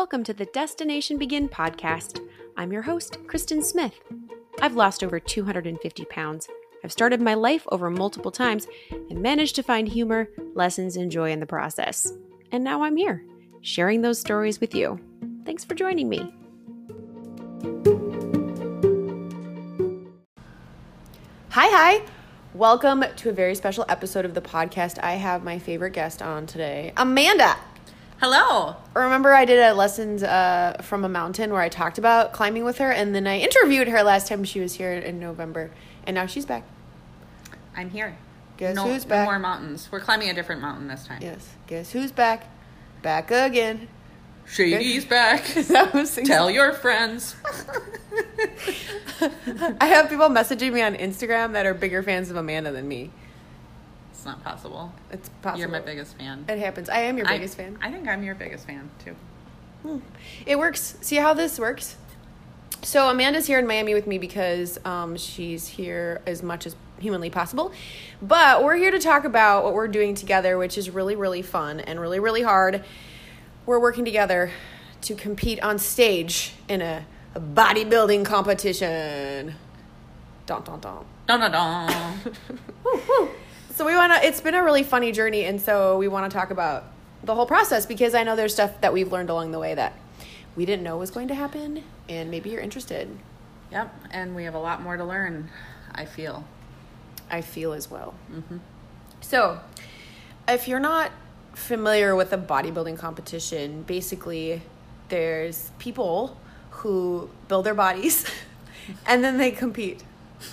Welcome to the Destination Begin podcast. I'm your host, Kristen Smith. I've lost over 250 pounds. I've started my life over multiple times and managed to find humor, lessons, and joy in the process. And now I'm here, sharing those stories with you. Thanks for joining me. Hi, hi. Welcome to a very special episode of the podcast. I have my favorite guest on today, Amanda. Hello. Remember, I did a lessons uh, from a mountain where I talked about climbing with her, and then I interviewed her last time she was here in November, and now she's back. I'm here. Guess no, who's no back? more mountains. We're climbing a different mountain this time. Yes, guess who's back? Back again. Shady's back. That was Tell your friends. I have people messaging me on Instagram that are bigger fans of Amanda than me. It's not possible. It's possible. You're my biggest fan. It happens. I am your I- biggest fan. I think I'm your biggest fan too. It works. See how this works? So Amanda's here in Miami with me because um, she's here as much as humanly possible. But we're here to talk about what we're doing together, which is really, really fun and really, really hard. We're working together to compete on stage in a, a bodybuilding competition. Dun, dun, dun. Dun dun dun. So we want to. It's been a really funny journey, and so we want to talk about the whole process because I know there's stuff that we've learned along the way that we didn't know was going to happen, and maybe you're interested. yep. And we have a lot more to learn. I feel. I feel as well. Mm-hmm. So, if you're not familiar with a bodybuilding competition, basically there's people who build their bodies and then they compete.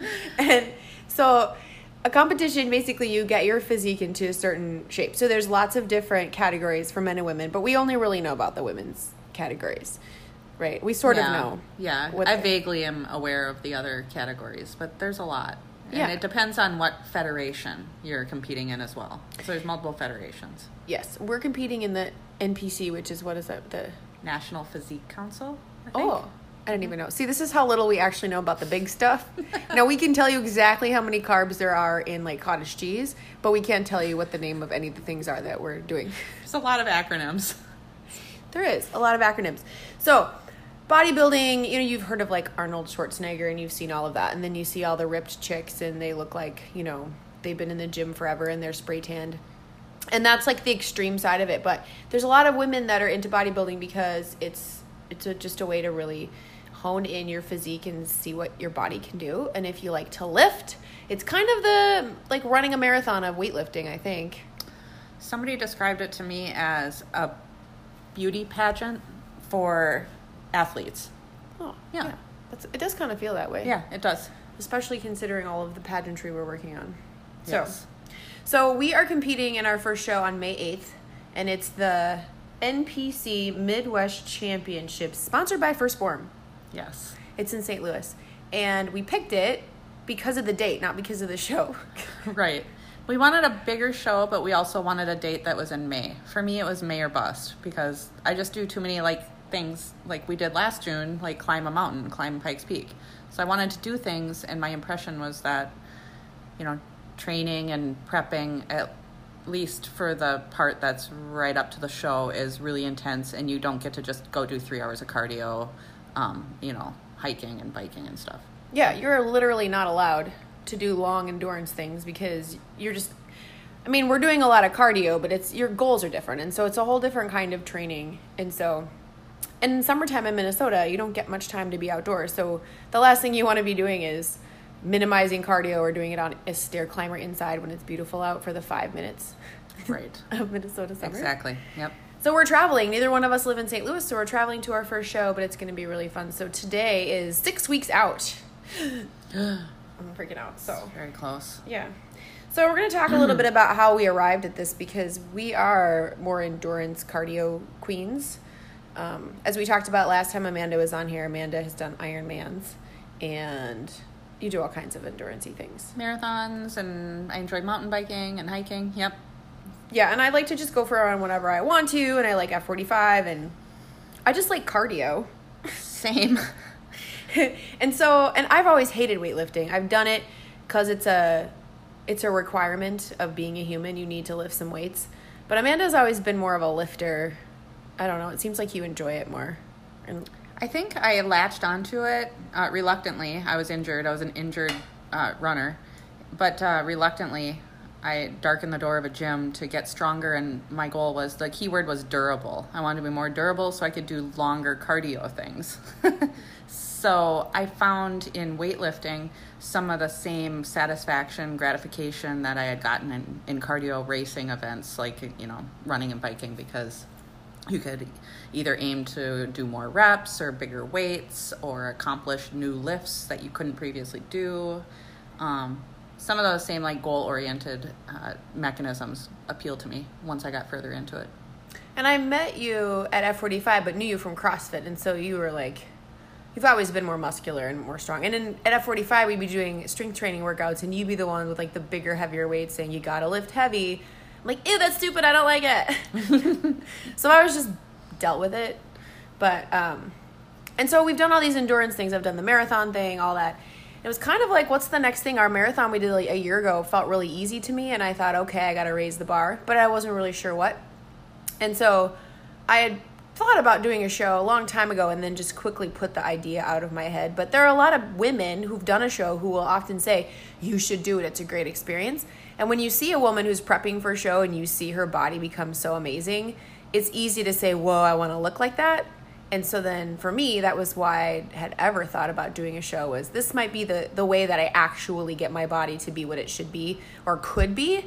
and so a competition basically you get your physique into a certain shape. So there's lots of different categories for men and women, but we only really know about the women's categories. Right? We sort yeah. of know. Yeah. I they- vaguely am aware of the other categories, but there's a lot. And Yeah. it depends on what federation you're competing in as well. So there's multiple federations. Yes, we're competing in the NPC, which is what is that? The National Physique Council. I think. oh, I don't even know. See, this is how little we actually know about the big stuff. now we can tell you exactly how many carbs there are in like cottage cheese, but we can't tell you what the name of any of the things are that we're doing. There's a lot of acronyms. There is a lot of acronyms. So, bodybuilding, you know, you've heard of like Arnold Schwarzenegger and you've seen all of that. And then you see all the ripped chicks and they look like, you know, they've been in the gym forever and they're spray tanned. And that's like the extreme side of it. But there's a lot of women that are into bodybuilding because it's it's a, just a way to really hone in your physique and see what your body can do. And if you like to lift, it's kind of the like running a marathon of weightlifting, I think. Somebody described it to me as a beauty pageant for athletes. Oh, Yeah. That's, it does kind of feel that way. Yeah, it does. especially considering all of the pageantry we're working on. Yes. So, so we are competing in our first show on May 8th, and it's the NPC Midwest Championships, sponsored by First Form. Yes. It's in St. Louis, and we picked it because of the date, not because of the show. Right. We wanted a bigger show, but we also wanted a date that was in May. For me, it was May or bust because I just do too many like things like we did last June, like climb a mountain, climb Pikes Peak. So I wanted to do things, and my impression was that, you know, training and prepping at least for the part that's right up to the show is really intense, and you don't get to just go do three hours of cardio, um, you know, hiking and biking and stuff. yeah, you're literally not allowed to do long endurance things because you're just. I mean, we're doing a lot of cardio, but it's your goals are different, and so it's a whole different kind of training, and so. And in summertime in Minnesota, you don't get much time to be outdoors. So the last thing you want to be doing is minimizing cardio or doing it on a stair climber inside when it's beautiful out for the five minutes Right. of Minnesota summer. Exactly. Yep. So we're traveling. Neither one of us live in St. Louis, so we're traveling to our first show, but it's going to be really fun. So today is six weeks out. I'm freaking out. So Very close. yeah. So we're going to talk a little bit about how we arrived at this because we are more endurance cardio queens. Um, as we talked about last time Amanda was on here, Amanda has done Ironmans, and you do all kinds of endurancey things. marathons and I enjoy mountain biking and hiking. Yep. Yeah, and I like to just go for a run whenever I want to, and I like F forty five, and I just like cardio. Same. and so, and I've always hated weightlifting. I've done it because it's a, it's a requirement of being a human. You need to lift some weights. But Amanda's always been more of a lifter. I don't know. It seems like you enjoy it more. And I think I latched onto it uh, reluctantly. I was injured. I was an injured uh, runner, but uh, reluctantly, I darkened the door of a gym to get stronger. And my goal was the keyword was durable. I wanted to be more durable so I could do longer cardio things. so I found in weightlifting some of the same satisfaction, gratification that I had gotten in, in cardio racing events, like you know running and biking, because you could either aim to do more reps or bigger weights or accomplish new lifts that you couldn't previously do. Um, some of those same like goal oriented uh, mechanisms appealed to me once I got further into it. and I met you at F45, but knew you from CrossFit, and so you were like, you've always been more muscular and more strong. And in, at F45, we'd be doing strength training workouts, and you'd be the one with like the bigger, heavier weights, saying you gotta lift heavy. I'm like, ew, that's stupid. I don't like it. so I was just dealt with it. But um, and so we've done all these endurance things. I've done the marathon thing, all that. It was kind of like, what's the next thing? Our marathon we did like a year ago felt really easy to me, and I thought, okay, I got to raise the bar, but I wasn't really sure what. And so I had thought about doing a show a long time ago and then just quickly put the idea out of my head. But there are a lot of women who've done a show who will often say, you should do it, it's a great experience. And when you see a woman who's prepping for a show and you see her body become so amazing, it's easy to say, whoa, I want to look like that. And so then for me, that was why I had ever thought about doing a show was this might be the, the way that I actually get my body to be what it should be or could be.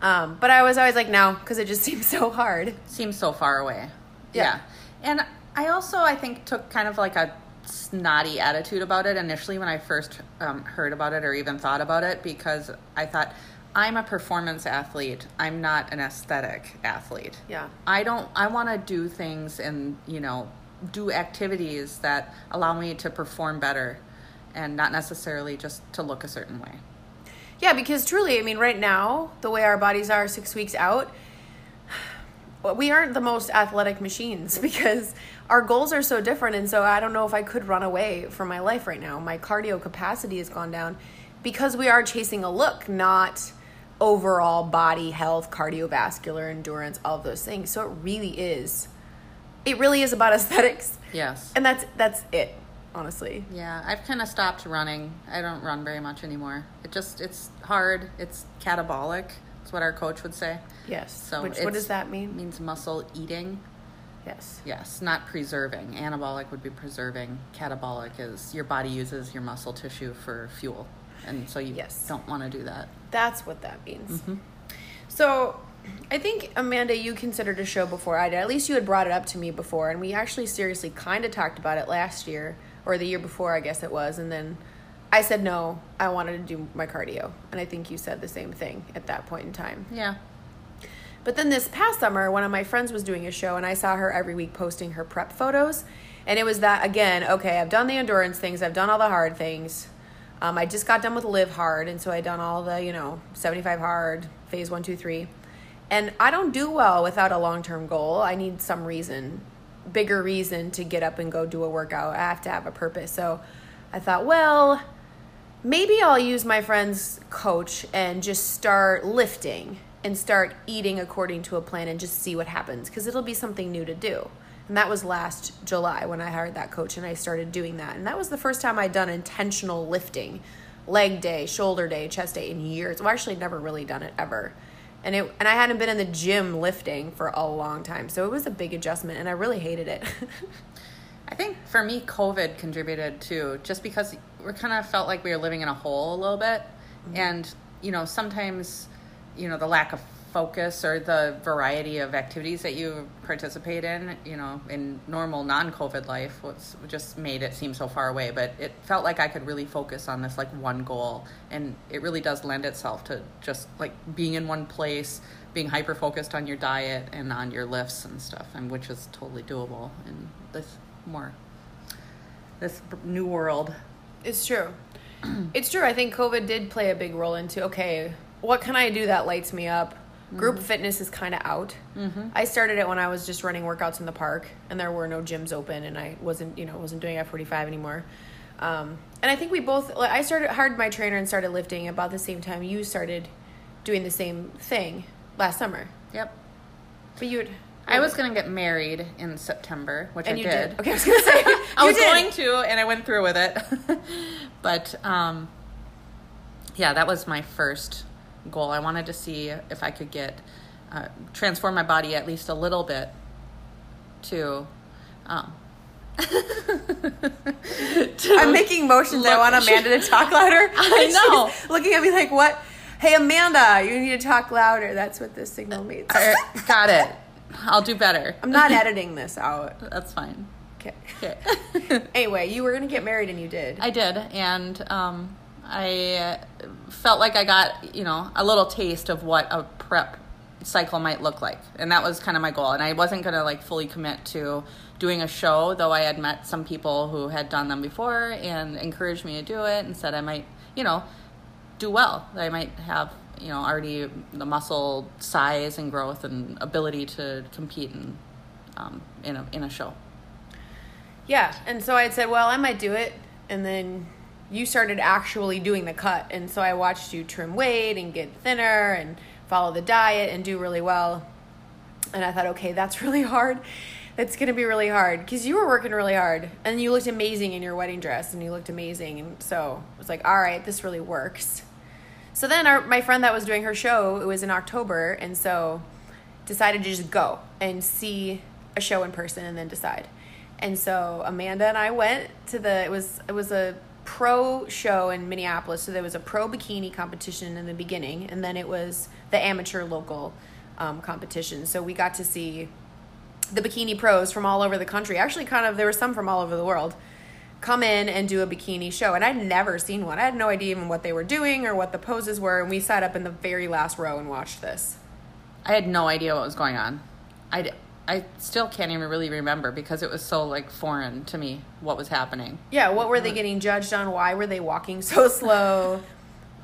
Um, but I was always like, no, because it just seems so hard. Seems so far away. Yeah. Yeah. And I also, I think, took kind of like a snotty attitude about it initially when I first um, heard about it or even thought about it because I thought, I'm a performance athlete. I'm not an aesthetic athlete. Yeah. I don't, I want to do things and, you know, do activities that allow me to perform better and not necessarily just to look a certain way. Yeah, because truly, I mean, right now, the way our bodies are six weeks out, we aren't the most athletic machines because our goals are so different. And so I don't know if I could run away from my life right now. My cardio capacity has gone down because we are chasing a look, not overall body health, cardiovascular endurance, all of those things. So it really is, it really is about aesthetics. Yes. And that's that's it, honestly. Yeah, I've kind of stopped running. I don't run very much anymore. It just it's hard. It's catabolic. That's what our coach would say. Yes. So Which, what does that mean? means muscle eating. Yes. Yes, not preserving. Anabolic would be preserving. Catabolic is your body uses your muscle tissue for fuel, and so you Yes. don't want to do that. That's what that means. Mm-hmm. So, I think Amanda, you considered a show before I did. At least you had brought it up to me before, and we actually seriously kind of talked about it last year or the year before, I guess it was. And then I said no, I wanted to do my cardio, and I think you said the same thing at that point in time. Yeah. But then this past summer, one of my friends was doing a show, and I saw her every week posting her prep photos. And it was that again, okay, I've done the endurance things, I've done all the hard things. Um, I just got done with Live Hard, and so I done all the, you know, 75 hard, phase one, two, three. And I don't do well without a long term goal. I need some reason, bigger reason to get up and go do a workout. I have to have a purpose. So I thought, well, maybe I'll use my friend's coach and just start lifting and start eating according to a plan and just see what happens because it'll be something new to do. And that was last July when I hired that coach and I started doing that. And that was the first time I'd done intentional lifting, leg day, shoulder day, chest day in years. Well, actually never really done it ever. And it and I hadn't been in the gym lifting for a long time. So it was a big adjustment and I really hated it. I think for me, COVID contributed too, just because we kind of felt like we were living in a hole a little bit. Mm-hmm. And, you know, sometimes, you know, the lack of focus or the variety of activities that you participate in, you know, in normal non COVID life was just made it seem so far away. But it felt like I could really focus on this like one goal. And it really does lend itself to just like being in one place, being hyper focused on your diet and on your lifts and stuff, and which is totally doable in this more this new world. It's true. it's true. I think COVID did play a big role into okay, what can I do that lights me up? Group fitness is kind of out. Mm-hmm. I started it when I was just running workouts in the park, and there were no gyms open, and I wasn't, you know, wasn't doing F forty five anymore. Um, and I think we both. Like, I started hired my trainer and started lifting about the same time you started doing the same thing last summer. Yep. But you would. I was gonna get married in September, which And I you did. did. Okay, I was gonna say. I was did. going to, and I went through with it. but um, yeah, that was my first goal. I wanted to see if I could get uh, transform my body at least a little bit to. Um, to- I'm making motions. I want Amanda to talk louder. I know. she's looking at me like, what? Hey, Amanda, you need to talk louder. That's what this signal means. I got it. I'll do better. I'm not editing this out. That's fine. Okay. Okay. Anyway, you were going to get married and you did. I did, and um, I felt like I got you know a little taste of what a prep cycle might look like, and that was kind of my goal. And I wasn't gonna like fully commit to doing a show, though I had met some people who had done them before and encouraged me to do it, and said I might you know do well. I might have you know already the muscle size and growth and ability to compete in um, in a in a show. Yeah. And so I had said, well, I might do it. And then you started actually doing the cut. And so I watched you trim weight and get thinner and follow the diet and do really well. And I thought, okay, that's really hard. That's going to be really hard because you were working really hard and you looked amazing in your wedding dress and you looked amazing. And so I was like, all right, this really works. So then our, my friend that was doing her show, it was in October. And so decided to just go and see a show in person and then decide. And so Amanda and I went to the it was it was a pro show in Minneapolis. So there was a pro bikini competition in the beginning, and then it was the amateur local um, competition. So we got to see the bikini pros from all over the country. Actually, kind of there were some from all over the world come in and do a bikini show, and I'd never seen one. I had no idea even what they were doing or what the poses were, and we sat up in the very last row and watched this. I had no idea what was going on. I, I still can't even really remember because it was so like foreign to me what was happening. Yeah, what were they getting judged on? Why were they walking so slow?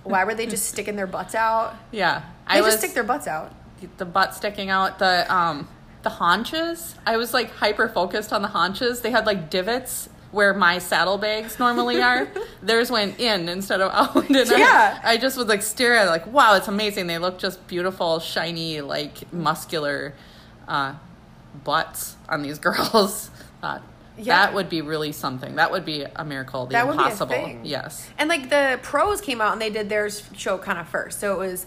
Why were they just sticking their butts out? Yeah, They I just was stick their butts out. the butt sticking out, the um the haunches. I was like hyper focused on the haunches. They had like divots where my saddlebags normally are. Theirs went in instead of out. And I- Yeah. I, just was like staring at it, like, wow, it's amazing. They look just beautiful, shiny, like muscular uh, butts on these girls. Thought Yeah. that would be really something. That would be a miracle. The That would be a impossible. thing. Yes. And like the pros came out and they did their show kind of first. So it was,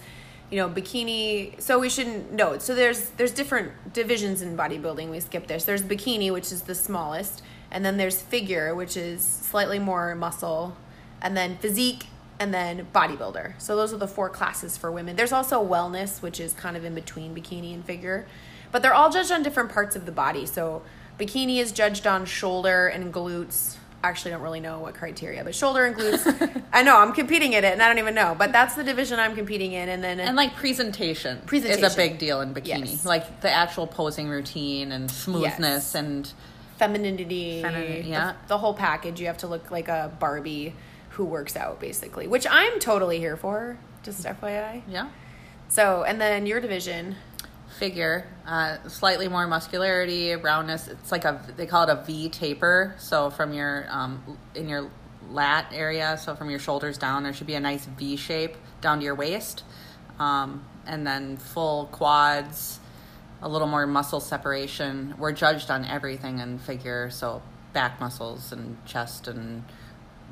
you know, bikini. So we shouldn't know. So there's there's different divisions in bodybuilding. We skipped this. There's bikini, which is the smallest, and then there's figure, which is slightly more muscle, and then physique, and then bodybuilder. So those are the four classes for women. There's also wellness, which is kind of in between bikini and figure, but they're all judged on different parts of the body. So bikini is judged on shoulder and glutes. I Actually, don't really know what criteria, but shoulder and glutes. I know I'm competing in it, and I don't even know. But that's the division I'm competing in, and then And like presentation, Presentation. is a big deal in bikini. Yes. Like the actual posing routine and smoothness Yes. and femininity, Feminine, the- yeah. the, whole package. You have to look like a Barbie who works out, basically, which I'm totally here for. Just FYI. yeah, So, and then your division, figure, uh, slightly more muscularity, roundness. It's like a they call it a V taper. So from your um, in your lat area, so from your shoulders down, there should be a nice V shape down to your waist, um, and then full quads, a little more muscle separation. We're judged on everything in figure, so back muscles and chest and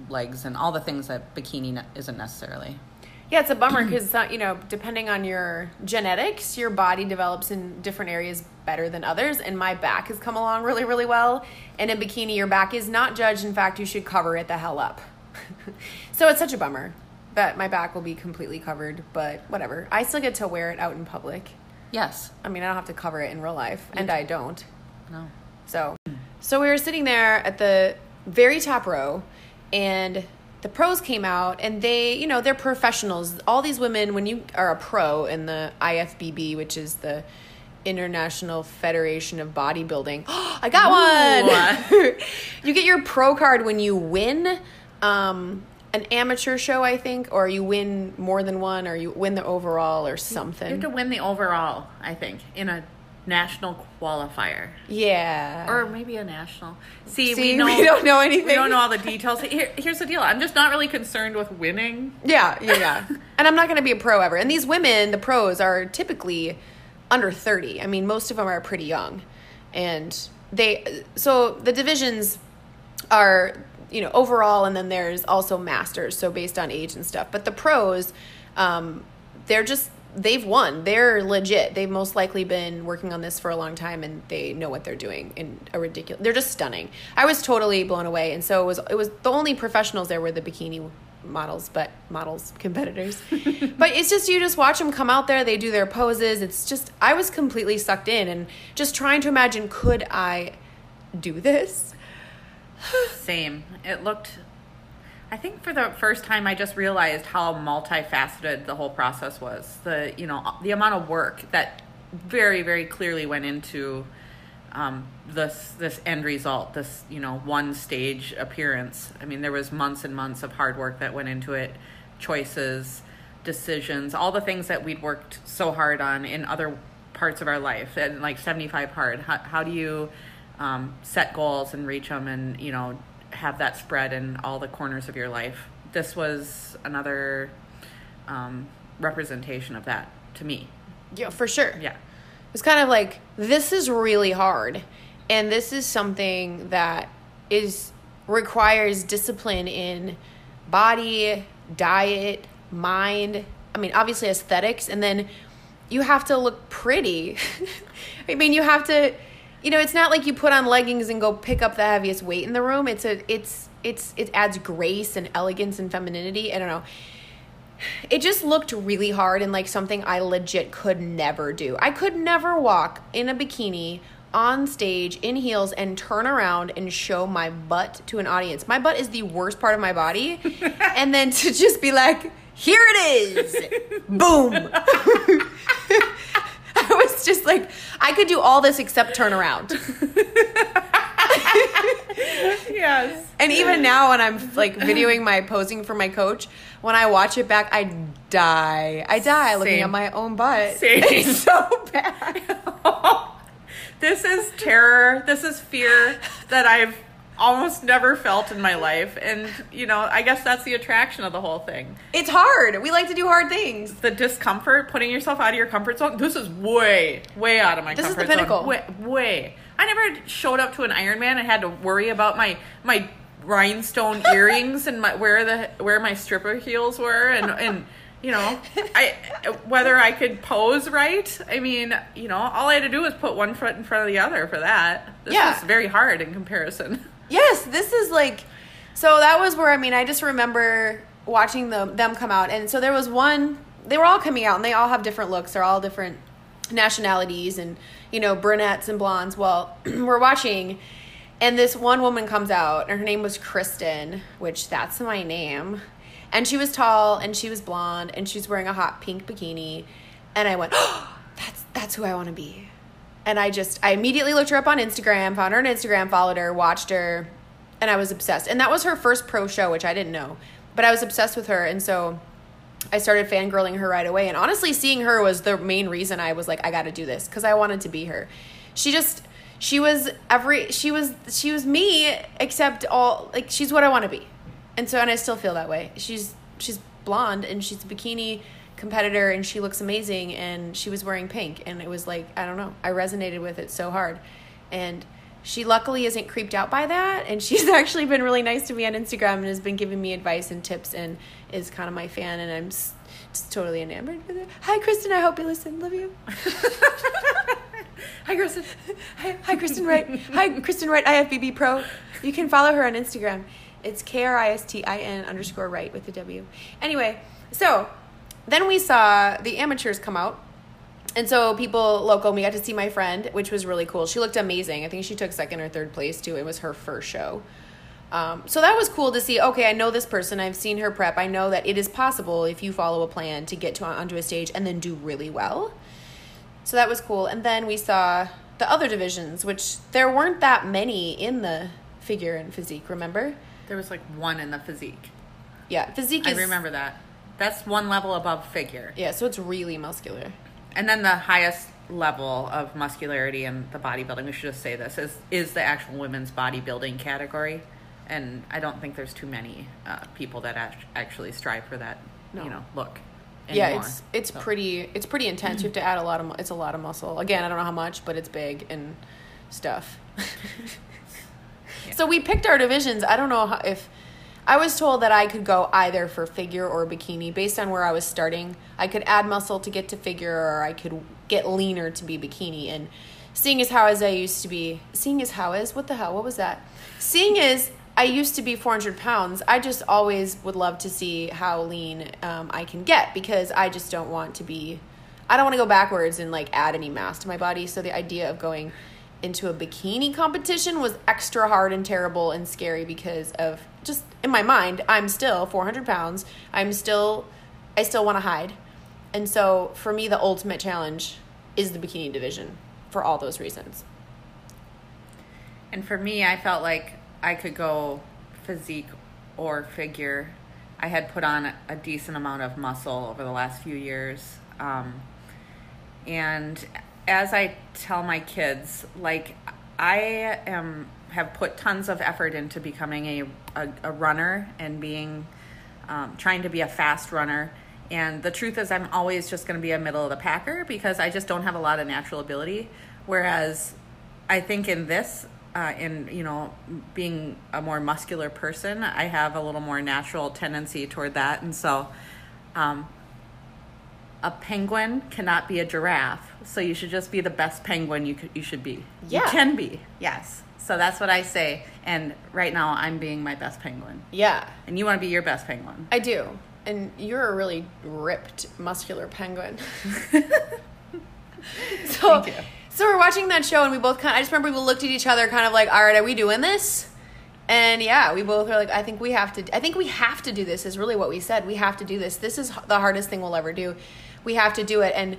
legs and all the things that bikini isn't necessarily. Yeah, it's a bummer because uh, you know, depending on your genetics, your body develops in different areas better than others. And my back has come along really, really well. And in bikini, your back is not judged. In fact, you should cover it the hell up. so it's such a bummer that my back will be completely covered. But whatever, I still get to wear it out in public. Yes. I mean, I don't have to cover it in real life, and I don't. No. So, so we were sitting there at the very top row, and the pros came out, and they, you know, they're professionals. All these women, when you are a pro in the IFBB, which is the International Federation of Bodybuilding, I got one. you get your pro card when you win. Um, an amateur show, I think, or you win more than one, or you win the overall, or something. You have to win the overall, I think, in a national qualifier. yeah. Or maybe a national. See, See, we, know, we don't know anything. We don't know all the details. Here, here's the deal. I'm just not really concerned with winning. Yeah, yeah, yeah. and I'm not going to be a pro ever. And these women, the pros, are typically under 30. I mean, most of them are pretty young. And they, so the divisions are, you know, overall, and then there's also masters, so based on age and stuff. But the pros, um, they're just, they've won. They're legit. They've most likely been working on this for a long time and they know what they're doing in a ridiculous, they're just stunning. I was totally blown away. And so it was, it was the only professionals there were the bikini models, but models, competitors. but it's just you just watch them come out there, they do their poses. It's just I was completely sucked in and just trying to imagine could I do this? Same. It looked I think for the first time I just realized how multifaceted the whole process was. The you know, the amount of work that very very clearly went into um, this this end result, this you know one stage appearance. I mean, there was months and months of hard work that went into it, choices, decisions, all the things that we'd worked so hard on in other parts of our life, and like seventy five hard. How, how do you um, set goals and reach them, and you know have that spread in all the corners of your life? This was another um, representation of that to me. Yeah, for sure. Yeah. It's kind of like this is really hard and this is something that is requires discipline in body, diet, mind, I mean obviously aesthetics and then you have to look pretty. I mean you have to you know, it's not like you put on leggings and go pick up the heaviest weight in the room. It's a it's it's it adds grace and elegance and femininity. I don't know it just looked really hard and like something I legit could never do. I could never walk in a bikini on stage in heels and turn around and show my butt to an audience. My butt is the worst part of my body. and then to just be like, here it is. Boom. Was just like, I could do all this except turn around. yes. And even now, when I'm like videoing my posing for my coach, when I watch it back, I die. I die Same. looking at my own butt. Same. It's so bad. this is terror. This is fear that I've almost never felt in my life. And, you know, I guess that's the attraction of the whole thing. It's hard. We like to do hard things. The discomfort, putting yourself out of your comfort zone. This is way, way out of my this comfort zone. This is the pinnacle. Way, way. I never showed up to an Ironman and had to worry about my, my rhinestone earrings and my, where the, where my stripper heels were and, and, you know, I whether I could pose right. I mean, you know, all I had to do was put one foot in front of the other for that. This yeah. was very hard in comparison. Yes, this is like so that was where I mean I just remember watching them them come out and so there was one they were all coming out and they all have different looks. They're all different nationalities and you know brunettes and blondes. Well, we're watching and this one woman comes out and her name was Kristen, which that's my name. And she was tall and she was blonde and she's wearing a hot pink bikini and I went, oh, "That's that's who I want to be." And I just I immediately looked her up on Instagram, found her on Instagram, followed her, watched her, and I was obsessed. And that was her first pro show, which I didn't know, but I was obsessed with her, and so I started fangirling her right away. And honestly, seeing her was the main reason I was like, I got to do this because I wanted to be her. She just she was every she was she was me except all like she's what I want to be, and so and I still feel that way. She's she's blonde and she's a bikini competitor and she looks amazing and she was wearing pink and it was like I don't know I resonated with it so hard and she luckily isn't creeped out by that and she's actually been really nice to me on Instagram and has been giving me advice and tips and is kind of my fan and I'm just, totally enamored with her. Hi Kristen, I hope you listen. Love you. hi Kristen. Hi, hi Kristin Wright. Hi Kristin Wright IFBB Pro. You can follow her on Instagram. It's K R I S T I N underscore right with the W. Anyway, so then we saw the amateurs come out. And so people local, we got to see my friend, which was really cool. She looked amazing. I think she took second or third place too. It was her first show. Um, so that was cool to see. Okay, I know this person. I've seen her prep. I know that it is possible if you follow a plan to get to onto a stage and then do really well. So that was cool. And then we saw the other divisions, which there weren't that many in the figure and physique. Remember? There was like one in the physique. Yeah, physique. Is, I remember that. That's one level above figure. Yeah, so it's really muscular. And then the highest level of muscularity in the bodybuilding, we should just say this, is, is the actual women's bodybuilding category. And I don't think there's too many uh, people that act- actually strive for that, no. you know, look. yeah, it's it's So- pretty it's pretty intense. You have to add a lot of it's a lot of muscle. Again, I don't know how much, but it's big and stuff. So we picked our divisions. I don't know how, if I was told that I could go either for figure or bikini based on where I was starting. I could add muscle to get to figure, or I could get leaner to be bikini. And seeing as how as I used to be, seeing as how as what the hell? What was that? Seeing as I used to be 400 pounds, I just always would love to see how lean um, I can get because I just don't want to be. I don't want to go backwards and like add any mass to my body. So the idea of going into a bikini competition was extra hard and terrible and scary because of in my mind, I'm still 400 pounds. I'm still, I still want to hide. And so for me, the ultimate challenge is the bikini division for all those reasons. And for me, I felt like I could go physique or figure. I had put on a decent amount of muscle over the last few years. Um, and as I tell my kids, like, I am have put tons of effort into becoming a, a, a runner and being um, trying to be a fast runner. And the truth is, I'm always just going to be a middle of the packer because I just don't have a lot of natural ability. Whereas I think in this, uh, in you know, being a more muscular person, I have a little more natural tendency toward that, and so. Um, a penguin cannot be a giraffe, so you should just be the best penguin you could, you should be. Yeah. You can be, yes. So that's what I say. And right now, I'm being my best penguin, Yeah, and you want to be your best penguin. I do. And you're a really ripped, muscular penguin. so, Thank you. so we're watching that show, and we both kind. I just remember we looked at each other, kind of like, "All right, are we doing this?" And yeah, we both were like, "I think we have to. I think we have to do this." Is really what we said. We have to do this. This is the hardest thing we'll ever do. We have to do it, and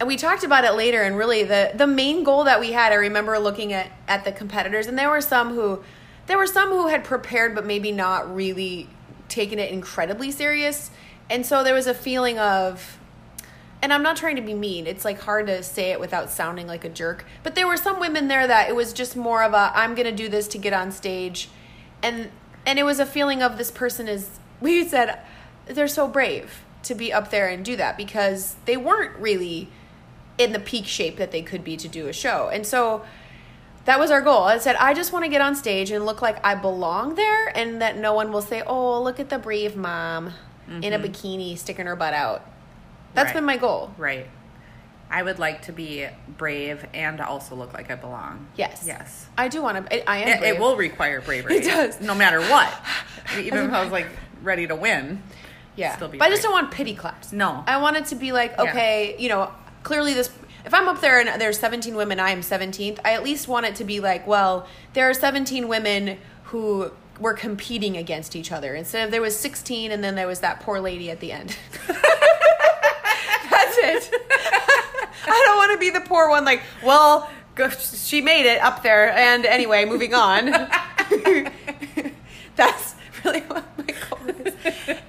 and we talked about it later. And really, the the main goal that we had, I remember looking at at the competitors, and there were some who, there were some who had prepared, but maybe not really taken it incredibly serious. And so there was a feeling of, and I'm not trying to be mean. It's like hard to say it without sounding like a jerk. But there were some women there that it was just more of a I'm to do this to get on stage. And and it was a feeling of this person is we said they're so brave to be up there and do that because they weren't really in the peak shape that they could be to do a show. And so that was our goal. I said, I just want to get on stage and look like I belong there and that no one will say, oh, look at the brave mom in a mm-hmm. bikini sticking her butt out. That's Right. been my goal. Right. I would like to be brave and also look like I belong. Yes. Yes. I do want to. I, am. It, brave. it will require bravery. It does. No matter what. Even if I was like ready to win. Yeah. still be but I just don't want pity claps. No. I want it to be like, Yeah. okay, you know, clearly this. If I'm up there and there's 17 women, I am 17th. I at least want it to be like, well, there are 17 women who were competing against each other instead of there was 16 and then there was that poor lady at the end. That's it. I don't want to be the poor one. Like, well, she made it up there, and anyway, moving on. That's really what my goal is.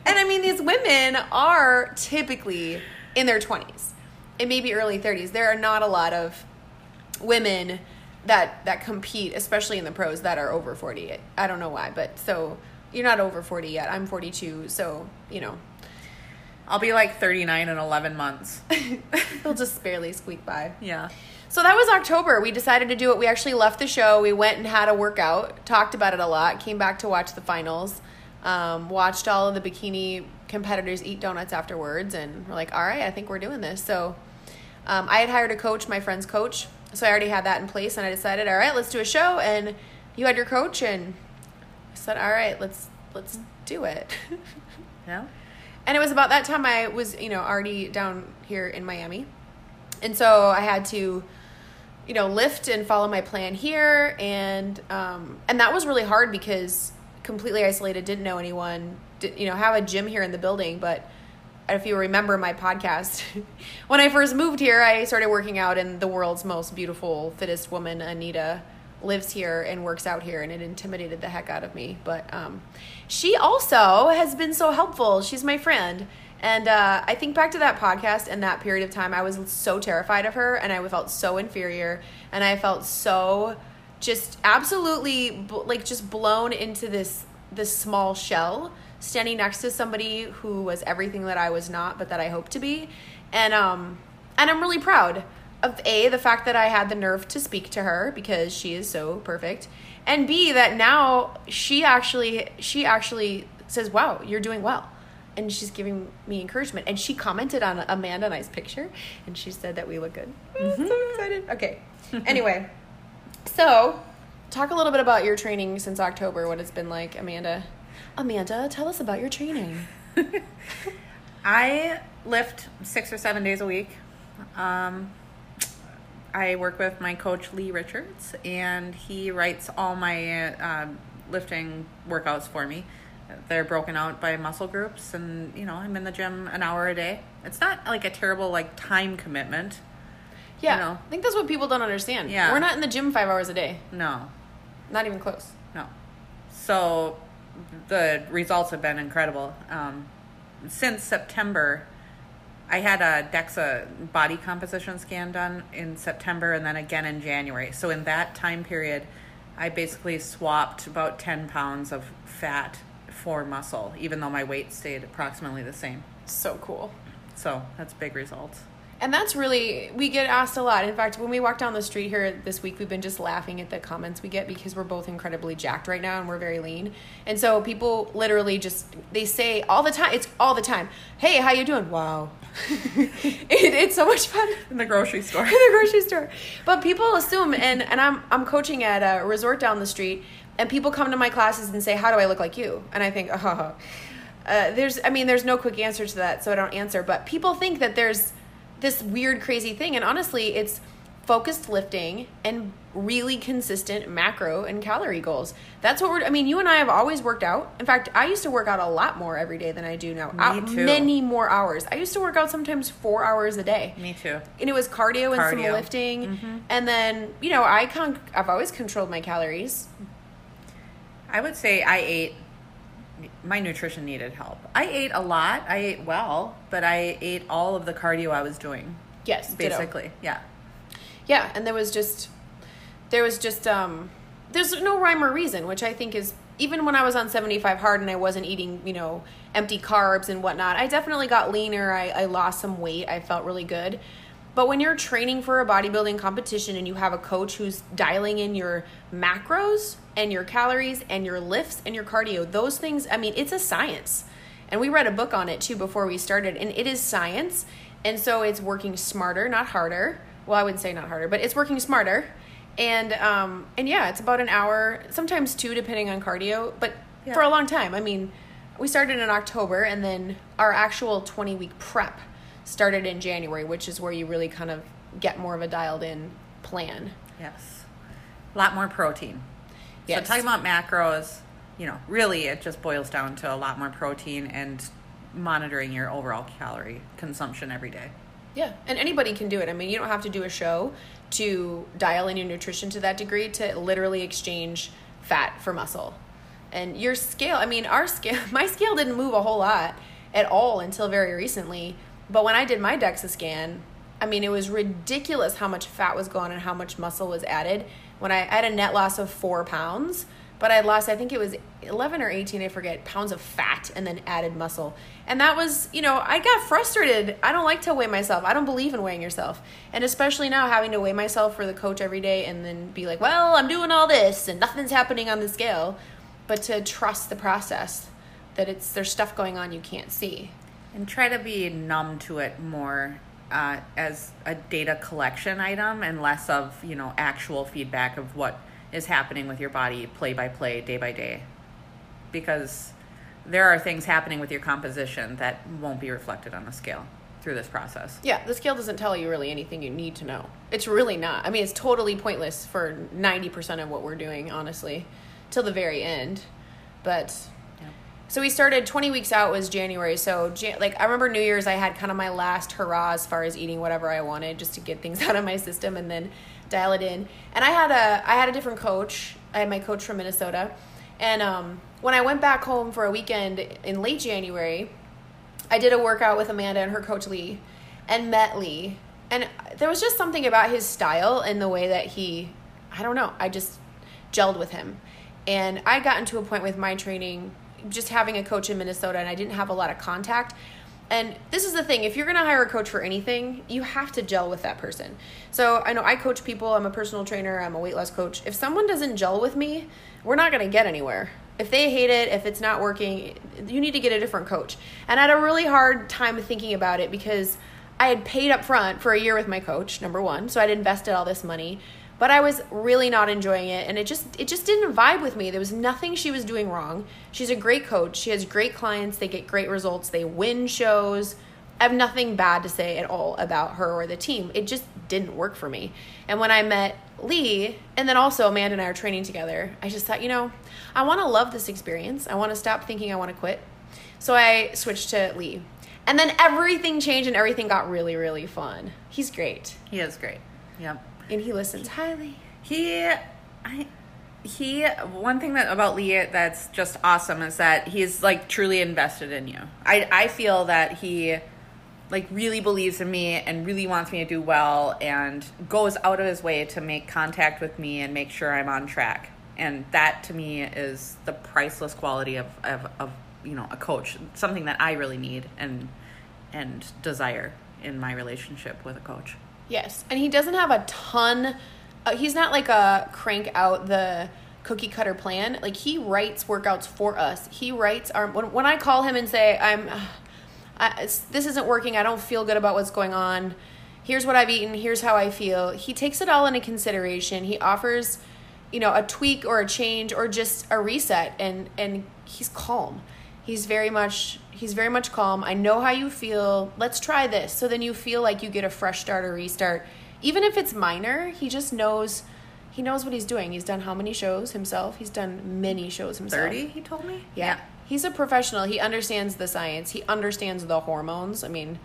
And I mean, these women are typically in their twenties, and maybe early thirties. There are not a lot of women that that compete, especially in the pros, that are over forty. I don't know why, but so you're not over forty yet. I'm forty two, so you know I'll be like 39 in 11 months. they'll just barely squeak by. Yeah. So that was October. We decided to do it. We actually left the show. We went and had a workout, talked about it a lot, came back to watch the finals, um, watched all of the bikini competitors eat donuts afterwards, and we're like, all right, I think we're doing this. So um, I had hired a coach, my friend's coach. So I already had that in place, and I decided, all right, let's do a show. And you had your coach, and I said, all right, let's let's do it. Yeah. And it was about that time I was, you know, already down here in Miami. And so I had to, you know, lift and follow my plan here. And um and that was really hard because completely isolated, didn't know anyone, did, you know, have a gym here in the building, but if you remember my podcast, when I first moved here, I started working out and the world's most beautiful, fittest woman, Anita, lives here and works out here and it intimidated the heck out of me. But um, she also has been so helpful. She's my friend and uh, i think back to that podcast and that period of time i was so terrified of her and i felt so inferior and i felt so just absolutely like just blown into this this small shell standing next to somebody who was everything that I was not, but that I hope to be. And um and I'm really proud of A, the fact that I had the nerve to speak to her because she is so perfect. And B, that now she actually she actually says, Wow, you're doing well. And she's giving me encouragement. And she commented on Amanda and I's picture and she said that we look good. I'm so excited. Okay. Anyway. So talk a little bit about your training since October, what it's been like, Amanda. Amanda, tell us about your training. I lift six or seven days a week. Um, I work with my coach Lee Richards, and he writes all my uh, lifting workouts for me. They're broken out by muscle groups, and you know I'm in the gym an hour a day. It's not like a terrible like time commitment. Yeah. You know. I think that's what people don't understand. Yeah. We're not in the gym five hours a day. No, Not even close. no. So the results have been incredible. Um, since September, I had a DEXA body composition scan done in September and then again in January. So in that time period, I basically swapped about 10 pounds of fat for muscle, even though my weight stayed approximately the same. So cool. So that's big results. And that's really, we get asked a lot. In fact, when we walk down the street here this week, we've been just laughing at the comments we get because we're both incredibly jacked right now and we're very lean. And so people literally just, they say all the time, it's all the time, hey, how you doing? Wow. it, it's so much fun. In the grocery store. in the grocery store. But people assume, and, and I'm, I'm coaching at a resort down the street, and people come to my classes and say, How do I look like you? And I think, Oh, uh, there's, I mean, there's no quick answer to that, so I don't answer. But people think that there's this weird, crazy thing. And honestly, it's focused lifting and really consistent macro and calorie goals. That's what we're, I mean, you and I have always worked out. In fact, I used to work out a lot more every day than I do now. Out too. Many more hours. I used to work out sometimes four hours a day Me too. and it was cardio, and some Cardio. lifting and then you know i con- i've always controlled my calories I would say I ate. My nutrition needed help. I ate a lot. I ate well, but I ate all of the cardio I was doing. yes ditto. Basically, yeah. yeah and there was just there was just um there's no rhyme or reason which i think is even when i was on 75 hard and i wasn't eating you know empty carbs and whatnot i definitely got leaner i, I lost some weight i felt really good but when you're training for a bodybuilding competition and you have a coach who's dialing in your macros and your calories and your lifts and your cardio those things i mean it's a science and we read a book on it too before we started and it is science and so it's working smarter not harder well i wouldn't say not harder but it's working smarter and um and yeah it's about an hour sometimes two depending on cardio but Yeah. for a long time i mean we started in october and then our actual 20 week prep started in january which is where you really kind of get more of a dialed in plan Yes. A lot more protein. Yes. So talking about macros, you know, really it just boils down to a lot more protein and monitoring your overall calorie consumption every day. Yeah, and anybody can do it. I mean, you don't have to do a show to dial in your nutrition to that degree to literally exchange fat for muscle. And your scale, I mean, our scale, my scale didn't move a whole lot at all until very recently. But when I did my DEXA scan, I mean, it was ridiculous how much fat was gone and how much muscle was added. When I, I had a net loss of four pounds, but I lost, I think it was 11 or 18, I forget, pounds of fat and then added muscle. And that was, you know, I got frustrated. I don't like to weigh myself. I don't believe in weighing yourself. And especially now having to weigh myself for the coach every day and then be like, well, I'm doing all this and nothing's happening on the scale. But to trust the process that it's there's stuff going on you can't see. And try to be numb to it more uh, as a data collection item and less of, you know, actual feedback of what is happening with your body play by play, day by day. Because there are things happening with your composition that won't be reflected on the scale through this process. Yeah, the scale doesn't tell you really anything you need to know. It's really not. I mean, it's totally pointless for 90% of what we're doing, honestly, till the very end. But. So we started 20 weeks out was January. So Jan- like I remember New Year's I had kind of my last hurrah as far as eating whatever I wanted just to get things out of my system and then dial it in. And I had a I had a different coach. I had my coach from Minnesota. And um, when I went back home for a weekend in late January, I did a workout with Amanda and her coach Lee and met Lee. And there was just something about his style and the way that he, I don't know, I just gelled with him. And I got into a point with my training just having a coach in Minnesota and I didn't have a lot of contact. And this is the thing if you're going to hire a coach for anything, you have to gel with that person. So I know I coach people, I'm a personal trainer, I'm a weight loss coach. If someone doesn't gel with me, we're not going to get anywhere. If they hate it, if it's not working, you need to get a different coach. And I had a really hard time thinking about it because I had paid up front for a year with my coach, number one. So I'd invested all this money but I was really not enjoying it and it just it just didn't vibe with me. There was nothing she was doing wrong. She's a great coach. She has great clients. They get great results. They win shows. I have nothing bad to say at all about her or the team. It just didn't work for me. And when I met Lee, and then also Amanda and I are training together, I just thought, you know, I want to love this experience. I want to stop thinking I want to quit. So I switched to Lee. And then everything changed and everything got really, really fun. He's great. He is great. Yep and he listens highly. He, I, he. One thing that about Lee that's just awesome is that he's like truly invested in you. I I feel that he like really believes in me and really wants me to do well and goes out of his way to make contact with me and make sure I'm on track. And that to me is the priceless quality of, of, of you know a coach, something that I really need and and desire in my relationship with a coach. Yes, and he doesn't have a ton. Uh, he's not like a crank out the cookie cutter plan. Like he writes workouts for us. He writes our when, when I call him and say I'm, uh, I, this isn't working. I don't feel good about what's going on. Here's what I've eaten. Here's how I feel. He takes it all into consideration. He offers, you know, a tweak or a change or just a reset, and and he's calm. He's very much he's very much calm. I know how you feel. Let's try this. So then you feel like you get a fresh start or restart. Even if it's minor, he just knows he knows what he's doing. He's done how many shows himself? He's done many shows himself. 30, he told me. Yeah. yeah. He's a professional. He understands the science. He understands the hormones. I mean,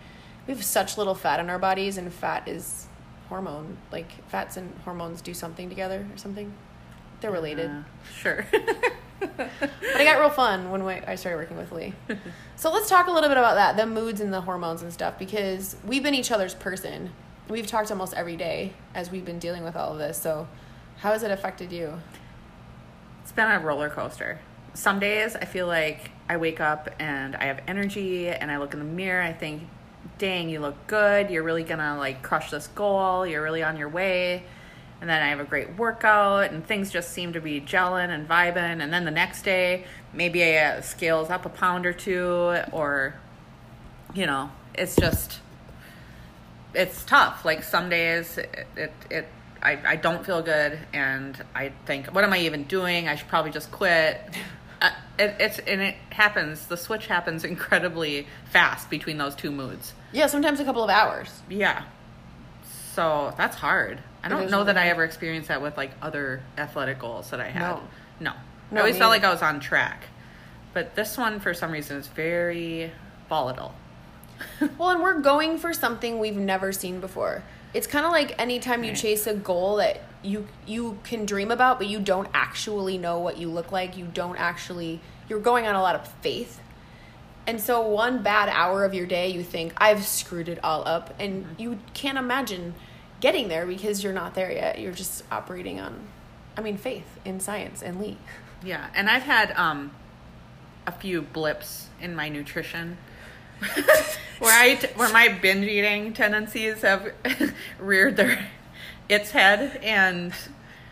we have such little fat in our bodies and fat is hormone. Like fats and hormones do something together or something. They're related. Uh, sure. but it got real fun when I started working with Lee. So let's talk a little bit about that, the moods and the hormones and stuff, because we've been each other's person. We've talked almost every day as we've been dealing with all of this. So, how has it affected you? It's been a roller coaster. Some days I feel like I wake up and I have energy, and I look in the mirror. I think, "Dang, you look good. You're really gonna like crush this goal. You're really on your way." And then I have a great workout, and things just seem to be gelling and vibing. And then the next day, maybe I uh, scales up a pound or two, or you know, it's just it's tough. Like some days, it it, it I, I don't feel good, and I think, what am I even doing? I should probably just quit. Uh, it, it's and it happens. The switch happens incredibly fast between those two moods. Yeah, sometimes a couple of hours. Yeah, so that's hard. I don't know that I ever experienced that with like other athletic goals that I had. No. No. no I always felt like I was on track. But this one, for some reason, is very volatile. well, and we're going for something we've never seen before. It's kind of like anytime you chase a goal that you you can dream about, but you don't actually know what you look like. You don't actually. You're going on a lot of faith. And so, one bad hour of your day, you think, I've screwed it all up. And mm-hmm. you can't imagine getting there because you're not there yet. You're just operating on, I mean, faith in science and Lee. Yeah, and I've had um, a few blips in my nutrition. where I t- where my binge eating tendencies have reared their its head and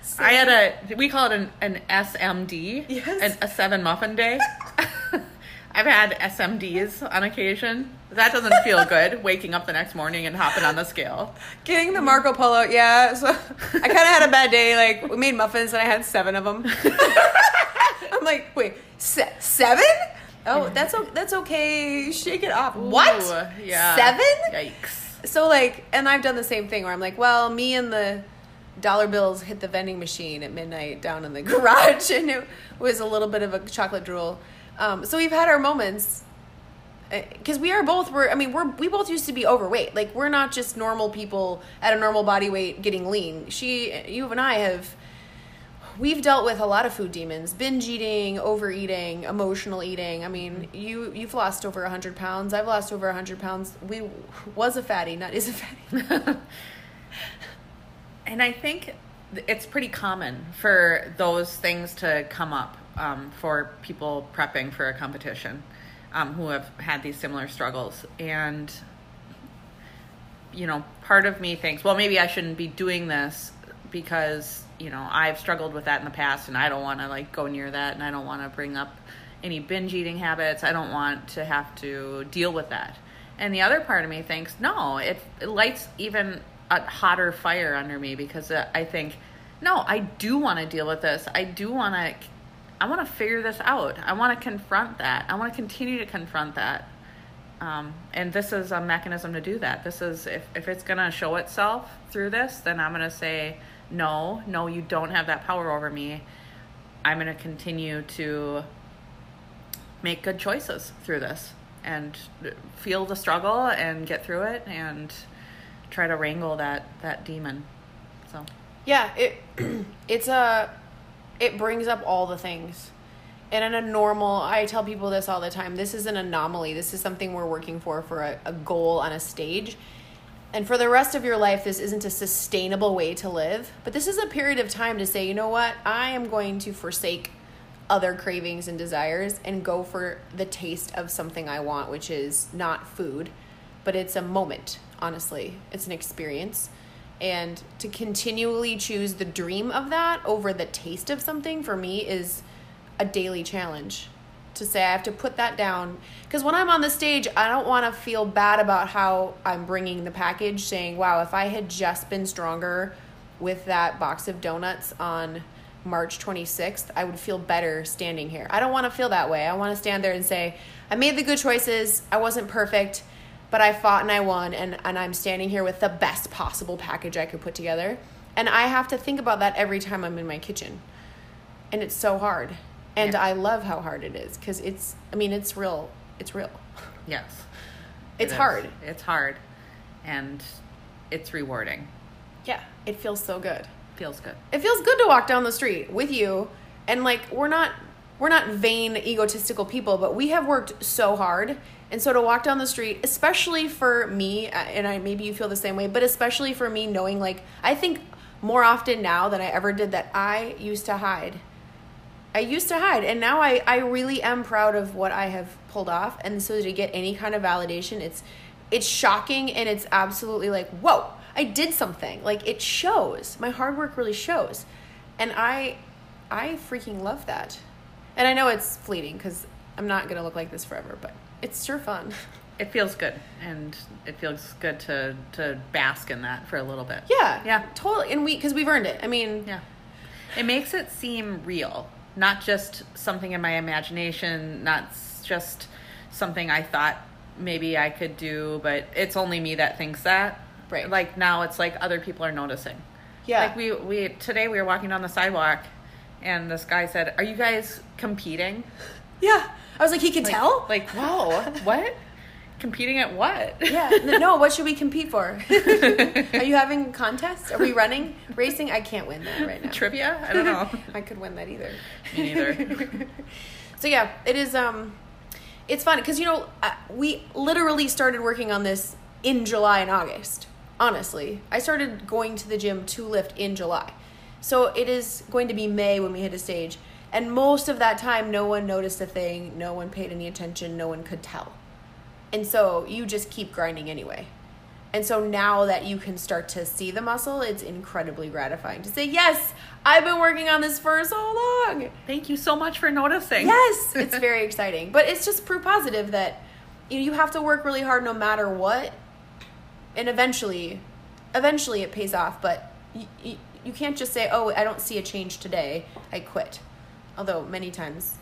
Same. I had a we call it an, an SMD yes. an, a seven muffin day I've had SMDs on occasion. That doesn't feel good. Waking up the next morning and hopping on the scale. Getting the Marco Polo, yeah. So I kind of had a bad day. Like we made muffins and I had seven of them. I'm like, wait, se- seven? Oh, that's o- that's okay. Shake it off. Ooh, what? Yeah. Seven? Yikes. So like, and I've done the same thing where I'm like, well, me and the dollar bills hit the vending machine at midnight down in the garage, and it was a little bit of a chocolate drool. Um, so we've had our moments because we are both we're i mean we're we both used to be overweight. Like we're not just normal people at a normal body weight getting lean. She you and i have we've dealt with a lot of food demons. Binge eating overeating emotional eating. I mean you you've lost over 100 pounds. I've lost over 100 pounds. We was a fatty not is a fatty. And i think it's pretty common for those things to come up um, for people prepping for a competition um, who have had these similar struggles. And, you know, part of me thinks, well, maybe I shouldn't be doing this because, you know, I've struggled with that in the past and I don't want to like go near that and I don't want to bring up any binge eating habits. I don't want to have to deal with that. And the other part of me thinks, no, it, it lights even a hotter fire under me because uh, I think, no, I do want to deal with this. I do want to, I want to figure this out. I want to confront that. I want to continue to confront that. Um, and this is a mechanism to do that. This is, if, if it's going to show itself through this, then I'm going to say, no, no, you don't have that power over me. I'm going to continue to make good choices through this and feel the struggle and get through it and try to wrangle that that demon. So Yeah, it it's a it brings up all the things. And in a normal, I tell people this all the time. This is an anomaly. This is something we're working for for a, a goal on a stage. And for the rest of your life, this isn't a sustainable way to live. But this is a period of time to say, you know what? I am going to forsake other cravings and desires and go for the taste of something I want, which is not food, but it's a moment, honestly. It's an experience. And to continually choose the dream of that over the taste of something for me is a daily challenge. To say I have to put that down. Because when I'm on the stage, I don't want to feel bad about how I'm bringing the package, saying, wow, if I had just been stronger with that box of donuts on March 26th, I would feel better standing here. I don't want to feel that way. I want to stand there and say, I made the good choices. I wasn't perfect, but I fought and I won, and, and I'm standing here with the best possible package I could put together. And I have to think about that every time I'm in my kitchen. And it's so hard. And Yeah. I love how hard it is because it's, I mean, it's real. It's real. yes, It's It hard. It's hard, and it's rewarding. Yeah. It feels so good. Feels good. it feels good to walk down the street with you and like we're not we're not vain egotistical people but we have worked so hard and so to walk down the street especially for me uh, and i maybe you feel the same way but especially for me knowing like i think more often now than i ever did that i used to hide. I used to hide and now i i really am proud of what i have pulled off. And so to get any kind of validation it's it's shocking and it's absolutely like whoa i did something. Like it shows. My hard work really shows. And i i freaking love that. And i know it's fleeting because i'm not gonna look like this forever but it's sure fun It feels good, and it feels good to to bask in that for a little bit. yeah Yeah. totally and we because we've earned it i mean Yeah. It makes it seem real, not just something in my imagination, not just something I thought maybe I could do, but it's only me that thinks that. Right. Like now it's like other people are noticing. yeah Like we we today we were walking down the sidewalk and this guy said, "Are you guys competing?" yeah i was like he could Like, tell Like, whoa, what? Competing at what? yeah no what should we compete for are you having contests are we running racing i can't win that right now Trivia? I don't know. I could win that either. Me neither. so yeah, it is. Um, it's fun because you know we literally started working on this in July and August. Honestly, I started going to the gym to lift in July, so it is going to be May when we hit a stage. And most of that time, no one noticed a thing. No one paid any attention. No one could tell. And so you just keep grinding anyway. And so now that you can start to see the muscle, it's incredibly gratifying to say, Yes, I've been working on this for so long. Thank you so much for noticing. Yes, it's very exciting. But it's just proof positive that you know, you have to work really hard no matter what. And eventually, eventually it pays off. But you, you, you can't just say, Oh, I don't see a change today. I quit. Although many times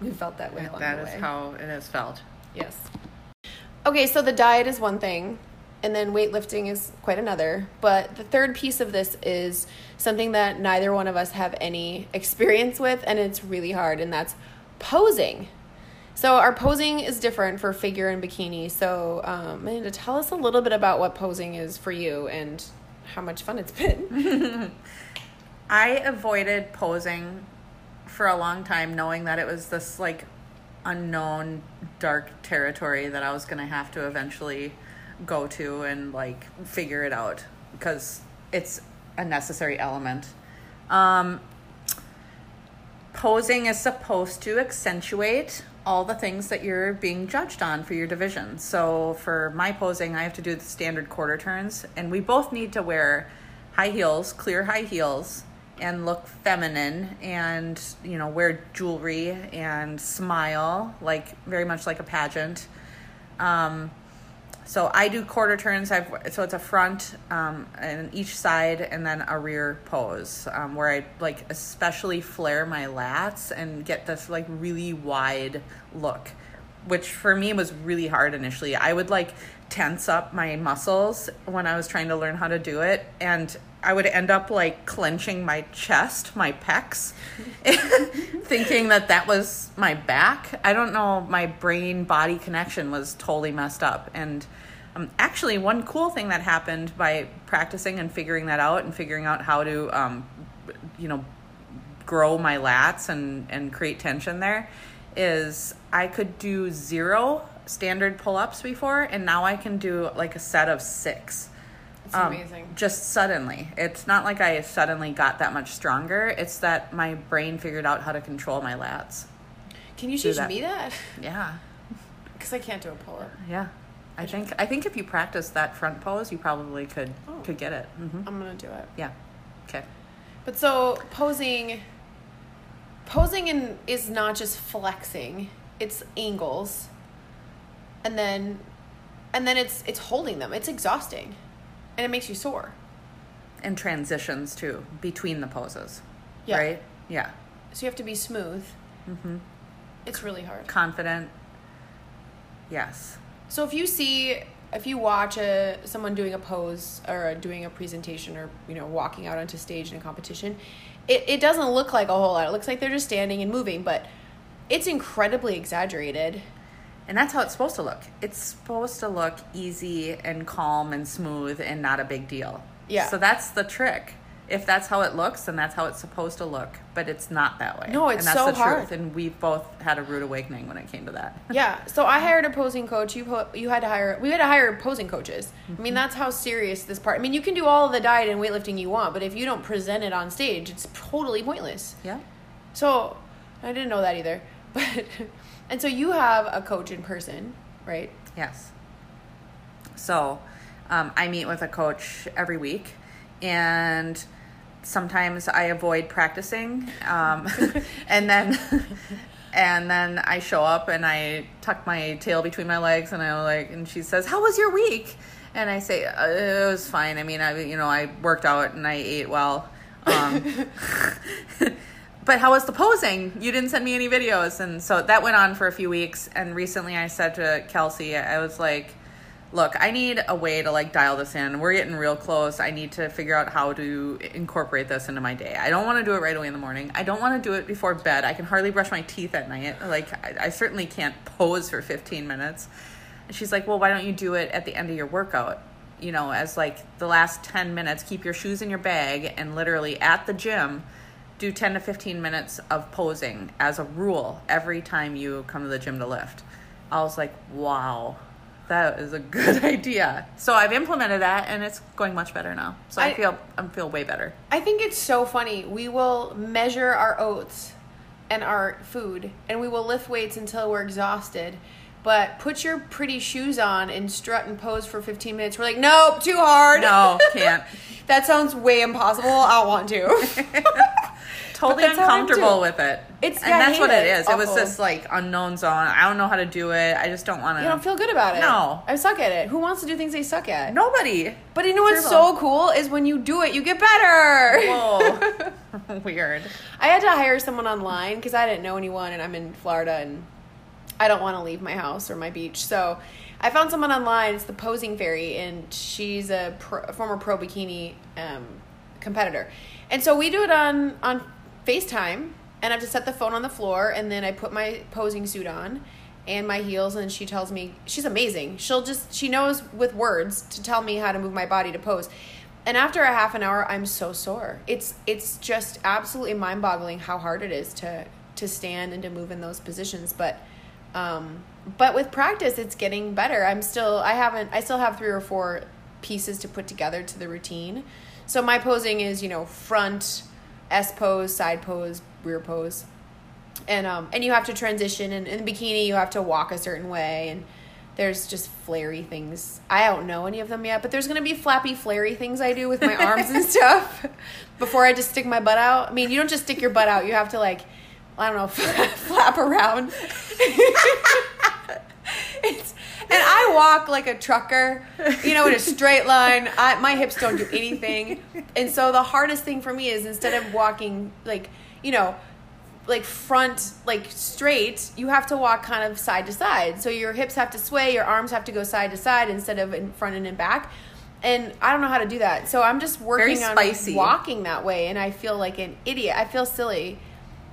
we felt that way along That the is way. how it has felt. Yes. Okay, so the diet is one thing, and then weightlifting is quite another. But the third piece of this is something that neither one of us have any experience with, and it's really hard, and that's posing. So our posing is different for figure and bikini. So, um, Amanda, tell us a little bit about what posing is for you and how much fun it's been. I avoided posing for a long time, knowing that it was this like unknown dark territory that I was going to have to eventually go to and like figure it out because it's a necessary element. Um, posing is supposed to accentuate all the things that you're being judged on for your division. So for my posing, I have to do the standard quarter turns, and we both need to wear high heels, clear high heels, and look feminine and you know wear jewelry and smile like very much like a pageant. Um, so I do quarter turns. I've so it's a front um, and each side, and then a rear pose um, where I like especially flare my lats and get this like really wide look, which for me was really hard initially. I would like tense up my muscles when I was trying to learn how to do it, and I would end up like clenching my chest, my pecs, thinking that that was my back. I don't know. My brain body connection was totally messed up. And um, actually, one cool thing that happened by practicing and figuring that out and figuring out how to, um, you know, grow my lats and, and create tension there is I could do zero standard pull ups before, and now I can do like a set of six um, amazing. Just suddenly. It's not like I suddenly got that much stronger. It's that my brain figured out how to control my lats. Can you do teach that. me that? Yeah. Because I can't do a pull up. Yeah. I think I think if you practice that front pose, you probably could Oh. could get it. hmm I'm gonna do it. Yeah. Okay. But so posing, posing in, is not just flexing; it's angles, and then, and then it's it's holding them. It's exhausting, and it makes you sore. And transitions too between the poses. Yeah. Right? Yeah. So you have to be smooth. Mm-hmm. It's really hard. Confident. Yes. So if you see, if you watch a someone doing a pose or doing a presentation or you know walking out onto stage in a competition, it it doesn't look like a whole lot. It looks like they're just standing and moving, but it's incredibly exaggerated. And that's how it's supposed to look. It's supposed to look easy and calm and smooth and not a big deal. Yeah. So that's the trick. If that's how it looks, then that's how it's supposed to look. But it's not that way. No, it's and that's so the hard. truth. And we both had a rude awakening when it came to that. Yeah. So I hired a posing coach. You po- you had to hire. We had to hire posing coaches. I mean, mm-hmm. that's how serious this part. I mean, you can do all the diet and weightlifting you want, but if you don't present it on stage, it's totally pointless. Yeah. So I didn't know that either. But and so you have a coach in person, right? Yes. So um, I meet with a coach every week, and sometimes I avoid practicing, um, and then. And then I show up and I tuck my tail between my legs and I like, and she says, "How was your week?" And I say, uh, "It was fine. I mean, I you know I worked out and I ate well." Um, but how was the posing? You didn't send me any videos. And so that went on for a few weeks. And recently I said to Kelsey, I was like, look, I need a way to like dial this in. We're getting real close. I need to figure out how to incorporate this into my day. I don't want to do it right away in the morning. I don't want to do it before bed. I can hardly brush my teeth at night. Like, I, I certainly can't pose for 15 minutes. And she's like, well, why don't you do it at the end of your workout? You know, as like the last 10 minutes, keep your shoes in your bag and literally at the gym, do 10 to 15 minutes of posing as a rule every time you come to the gym to lift. I was like, wow, that is a good idea. So I've implemented that and it's going much better now. So I, I- feel I feel way better. I think it's so funny. We will measure our oats and our food, and we will lift weights until we're exhausted. But put your pretty shoes on and strut and pose for 15 minutes. We're like, nope, too hard. No, can't. that sounds way impossible. I don't want to. Totally uncomfortable with it. It's- and yeah, that's what it it. is. It's It was this like unknown zone. I don't know how to do it. I just don't want to. you don't feel good about it. No. I suck at it. Who wants to do things they suck at? Nobody. But you know what's so cool is when you do it, you get better. Whoa. Weird. I had to hire someone online because I didn't know anyone, and I'm in Florida, and I don't want to leave my house or my beach. So I found someone online. It's the Posing Fairy, and she's a, pro, a former pro bikini um, competitor. And so we do it on on FaceTime, and I have to set the phone on the floor, and then I put my posing suit on and my heels and she tells me she's amazing. She'll just she knows with words to tell me how to move my body to pose. And after a half an hour i'm so sore. It's it's just absolutely mind-boggling how hard it is to to stand and to move in those positions. But um but with practice it's getting better. I'm still i haven't i still have three or four pieces to put together to the routine. So my posing is you know front s pose side pose rear pose. And um and you have to transition and in the bikini you have to walk a certain way and there's just flary things. I don't know any of them yet but there's gonna be flappy flary things i do with my arms and stuff before i just stick my butt out. I mean you don't just stick your butt out you have to like i don't know flap around I walk like a trucker, you know, in a straight line. I, my hips don't do anything, and so the hardest thing for me is instead of walking like you know, like front like straight, you have to walk kind of side to side. So your hips have to sway, your arms have to go side to side instead of in front and in back. And I don't know how to do that, so I'm just working on walking that way, and I feel like an idiot. I feel silly,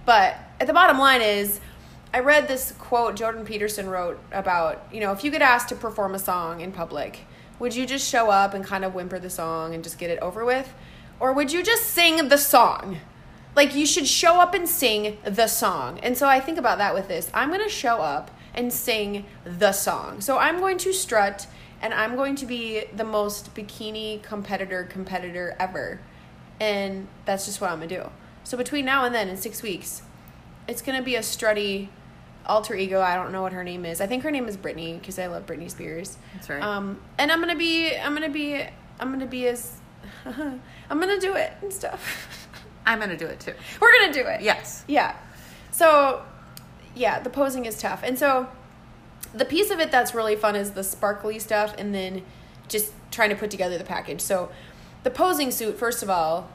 but at the bottom line is I read this quote Jordan Peterson wrote about, you know, if you get asked to perform a song in public, would you just show up and kind of whimper the song and just get it over with? Or would you just sing the song? Like, you should show up and sing the song. And so I think about that with this. I'm going to show up and sing the song. So I'm going to strut and I'm going to be the most bikini competitor competitor ever. And that's just what I'm going to do. So between now and then, in six weeks, it's going to be a strutty alter ego. I don't know what her name is. I think her name is Brittany because I love Britney Spears. That's right. Um, and I'm gonna be, I'm gonna be, I'm gonna be as, I'm gonna do it and stuff. I'm gonna do it too. We're gonna do it. Yes. Yeah. So, yeah, the posing is tough, and so the piece of it that's really fun is the sparkly stuff, and then just trying to put together the package. So, the posing suit, first of all,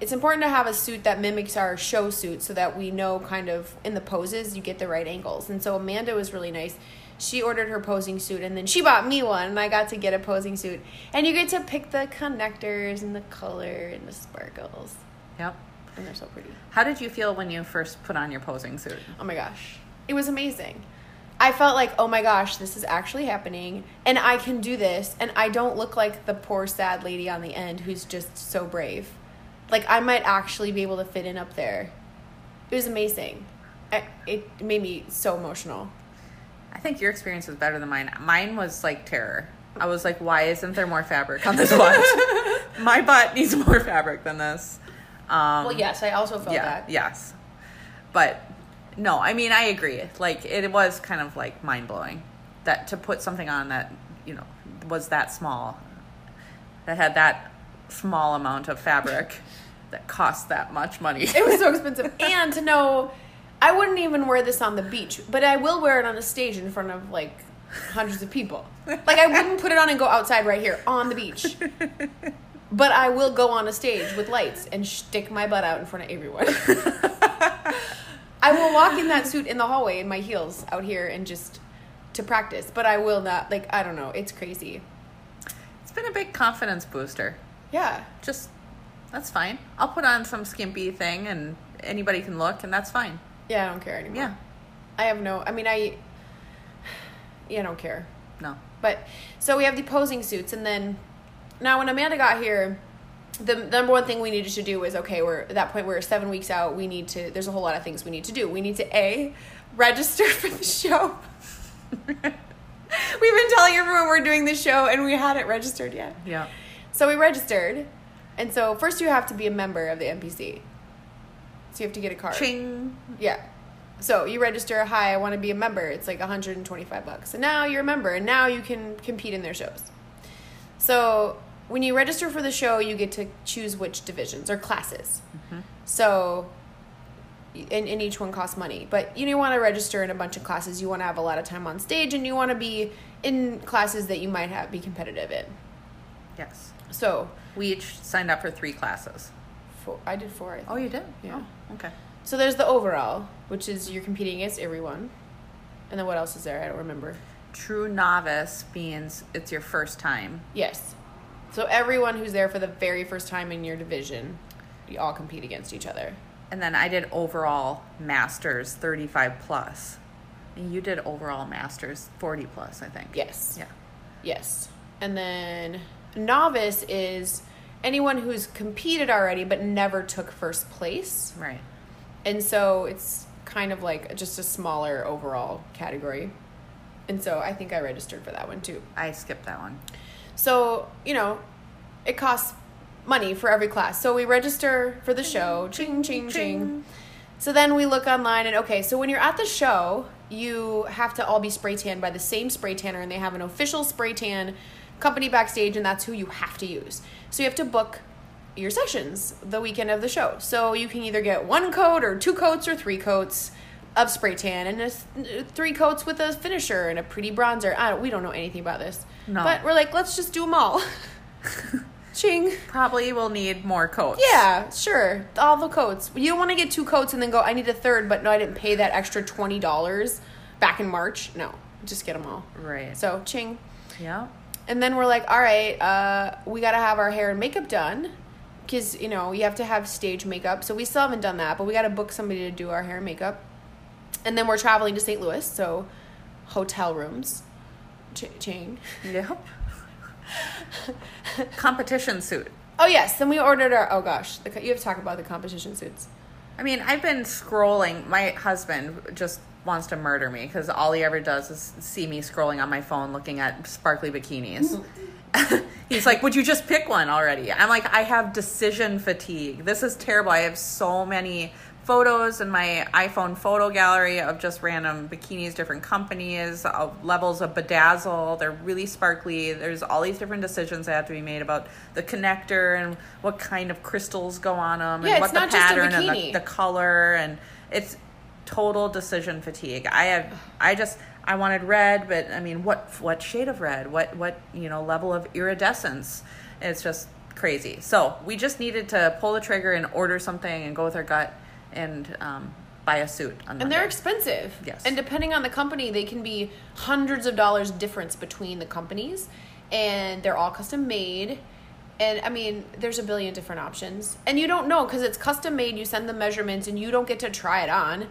it's important to have a suit that mimics our show suit so that we know kind of in the poses you get the right angles. And so Amanda was really nice. She ordered her posing suit and then she bought me one and I got to get a posing suit. And you get to pick the connectors and the color and the sparkles. Yep. And they're so pretty. How did you feel when you first put on your posing suit? Oh my gosh. It was amazing. I felt like, oh my gosh, this is actually happening and I can do this and I don't look like the poor sad lady on the end who's just so brave. Like I might actually be able to fit in up there. It was amazing. I, it made me so emotional. I think your experience was better than mine. Mine was like terror. I was like, why isn't there more fabric on this butt? My butt needs more fabric than this. Um, Well, yes, I also felt yeah, that. yes. But no, I mean, I agree. Like, it was kind of like mind blowing that to put something on that, you know, was that small, that had that small amount of fabric that cost that much money. It was so expensive. and to know, I wouldn't even wear this on the beach, but I will wear it on a stage in front of like hundreds of people. Like I wouldn't put it on and go outside right here on the beach. But I will go on a stage with lights and stick my butt out in front of everyone. I will walk in that suit in the hallway in my heels out here and just to practice, but I will not like I don't know, it's crazy. it's been a big confidence booster. Yeah. Just, that's fine. I'll put on some skimpy thing and anybody can look, and that's fine. Yeah, I don't care anymore. Yeah. I have no I mean I yeah, I don't care. No. But so we have the posing suits, and then now when Amanda got here, the, the number one thing we needed to do was okay. We're at that point. We're seven weeks out. We need to. There's a whole lot of things we need to do. We need to a register for the show. We've been telling everyone we're doing the show, and we hadn't registered yet. Yeah. So we registered, and so first you have to be a member of the NPC. So you have to get a card. Ching. Yeah. So you register, hi, I want to be a member. It's like 125 bucks. And now you're a member and now you can compete in their shows. So when you register for the show, you get to choose which divisions or classes. Mm-hmm. So and, and each one costs money. But you want to register in a bunch of classes. You want to have a lot of time on stage and you want to be in classes that you might have be competitive in. Yes. So We each signed up for three classes. four, I did four. I think. Oh, you did? Yeah. Oh, okay. So there's the overall, which is you're competing against everyone. And then what else is there? I don't remember. True novice means it's your first time. Yes. So everyone who's there for the very first time in your division, you all compete against each other. And then I did overall masters 35 plus. And you did overall masters 40 plus, I think. Yes. Yeah. Yes. And then novice is anyone who's competed already but never took first place. Right. And so it's kind of like just a smaller overall category. And so I think I registered for that one too. I skipped that one. So, you know, it costs money for every class. So we register for the show, ching, ching, ching. So then we look online and okay, so when you're at the show, you have to all be spray tanned by the same spray tanner and they have an official spray tan company backstage and that's who you have to use. So you have to book your sessions the weekend of the show. So you can either get one coat or two coats or three coats of spray tan and a three coats with a finisher and a pretty bronzer. I don't, we don't know anything about this. No. But we're like, let's just do them all. Ching. Probably will need more coats. Yeah, sure. All the coats. You don't want to get two coats and then go, I need a third, but no, I didn't pay that extra $20 back in March. No, just get them all. Right. So, ching. yeah. And then we're like, all right, uh, we got to have our hair and makeup done because, you know, you have to have stage makeup. So we still haven't done that, but we got to book somebody to do our hair and makeup. And then we're traveling to St. Louis, so hotel rooms. Ch- ching. Yep. Competition suit. Oh, yes. Then we ordered our, oh gosh, the, you have to talk about the competition suits. I mean, I've been scrolling. My husband just wants to murder me because all he ever does is see me scrolling on my phone looking at sparkly bikinis. He's like, Would you just pick one already? I'm like, I have decision fatigue. This is terrible. I have so many photos in my iPhone photo gallery of just random bikinis, different companies, of levels of bedazzle. They're really sparkly. There's all these different decisions that have to be made about the connector and what kind of crystals go on them Yeah, and what the not just a pattern and the, the color and it's total decision fatigue. I have I just I wanted red, but I mean what what shade of red? What what you know level of iridescence? It's just crazy. So we just needed to pull the trigger and order something and go with our gut and um, buy a suit. On And they're expensive. Yes. And depending on the company, they can be hundreds of dollars difference between the companies. And they're all custom made. And I mean, there's a billion different options. And you don't know because it's custom made. You send the measurements and you don't get to try it on.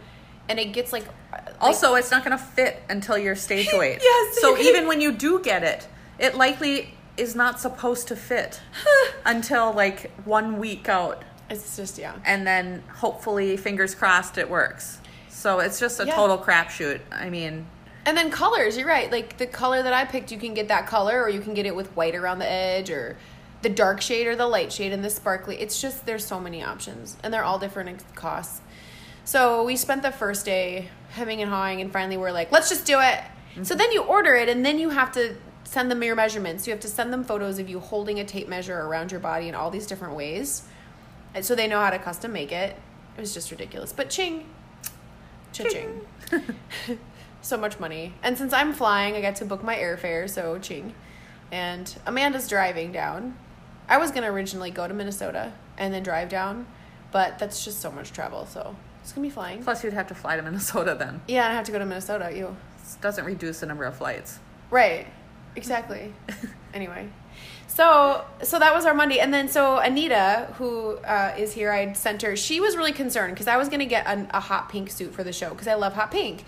And it gets like. Uh, like- Also, it's not going to fit until your stage weight. Yes. So even when you do get it, it likely is not supposed to fit until like one week out. it's just, yeah. and then hopefully, fingers crossed, it works. So it's just a Yeah. total crapshoot. I mean, And then colors, you're right. Like the color that I picked, you can get that color, or you can get it with white around the edge, or the dark shade, or the light shade, and the sparkly. It's just there's so many options, and they're all different costs. So we spent the first day hemming and hawing, and finally we're like, let's just do it. So mm-hmm. then you order it, and then you have to send them your measurements. You have to send them photos of you holding a tape measure around your body in all these different ways, and so they know how to custom make it. It was just ridiculous, but ching, cha-ching so much money. And since I'm flying, I get to book my airfare, so ching. And Amanda's driving down. I was gonna originally go to Minnesota and then drive down, but that's just so much travel, so it's gonna be flying. plus you'd have to fly to Minnesota then. Yeah, I have to go to Minnesota. You doesn't reduce the number of flights. right? Exactly. anyway, so so that was our Monday, and then so Anita, who uh, is here, I sent her. She was really concerned because I was gonna get a, a hot pink suit for the show because I love hot pink,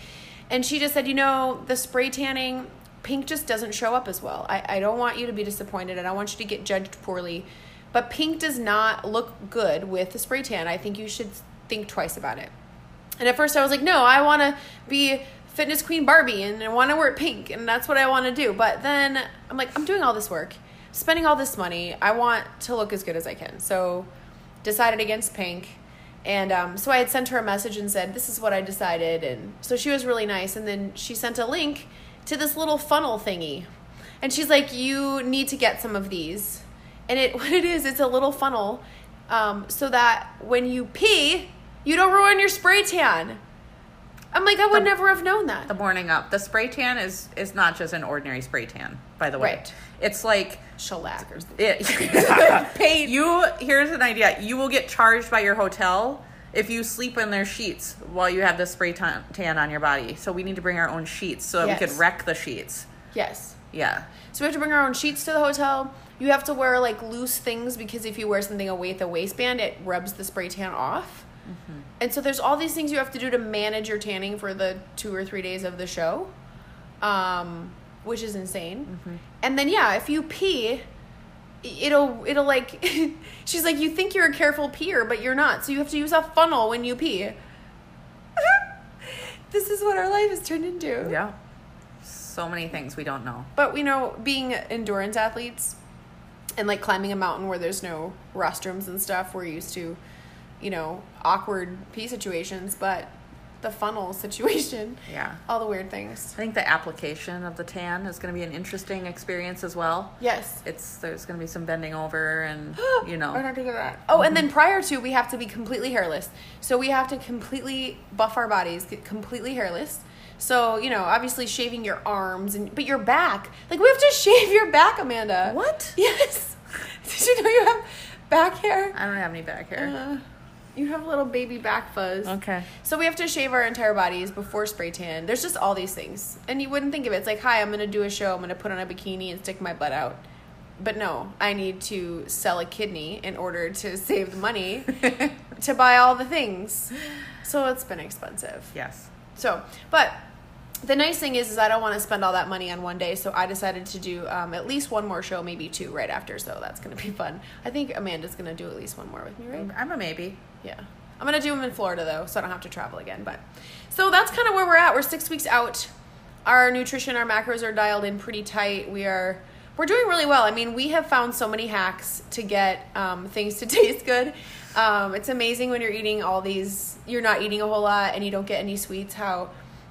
and she just said, you know, the spray tanning pink just doesn't show up as well. I, I don't want you to be disappointed, and I want you to get judged poorly. But pink does not look good with the spray tan. I think you should think twice about it. And at first I was like, no, I want to be fitness queen Barbie and I want to wear pink and that's what I want to do. But then I'm like, I'm doing all this work, spending all this money. I want to look as good as I can. So decided against pink. And um, so I had sent her a message and said, this is what I decided. And so she was really nice. And then she sent a link to this little funnel thingy. And she's like, you need to get some of these. And it what it is, it's a little funnel um, so that when you pee, you don't ruin your spray tan. I'm like, I would The- never have known that. The morning up, the spray tan is is not just an ordinary spray tan. By the way, Right. it's like Shellac or something. it. Paint. You here's an idea. You will get charged by your hotel if you sleep in their sheets while you have the spray tan, tan on your body. So we need to bring our own sheets so that we could wreck the sheets. Yes. Yeah. So we have to bring our own sheets to the hotel. You have to wear like loose things because if you wear something away at the waistband, it rubs the spray tan off. And so there's all these things you have to do to manage your tanning for the two or three days of the show, um, which is insane. And then yeah, if you pee, it'll it'll like she's like you think you're a careful peer, but you're not. So you have to use a funnel when you pee. this is what our life has turned into. Yeah. So many things we don't know. But we know being endurance athletes and like climbing a mountain where there's no restrooms and stuff, we're used to you know, awkward pee situations, but the funnel situation, Yeah. all the weird things. I think the application of the tan is going to be an interesting experience as well. Yes. It's there's going to be some bending over and you know I don't think of that. Oh, and then prior to, we have to be completely hairless. So we have to completely buff our bodies, get completely hairless. So you know, obviously shaving your arms and but your back, like we have to shave your back, Amanda. What? Yes. Did you know you have back hair? I don't have any back hair. Uh, you have little baby back fuzz. okay. So we have to shave our entire bodies before spray tan. There's just all these things. And you wouldn't think of it. It's like, hi, I'm going to do a show. I'm going to put on a bikini and stick my butt out. But no, I need to sell a kidney in order to save the money to buy all the things. So it's been expensive. Yes. So, but the nice thing is, is I don't want to spend all that money on one day. So I decided to do um, at least one more show, maybe two right after. So that's going to be fun. I think Amanda's going to do at least one more with me, right? I'm a maybe. Yeah. I'm gonna do them in Florida though, so I don't have to travel again. But so that's kind of where we're at. We're six weeks out. Our nutrition, our macros are dialed in pretty tight. We are we're doing really well. I mean, we have found so many hacks to get um, things to taste good. Um, it's amazing when you're eating all these. You're not eating a whole lot and you don't get any sweets. How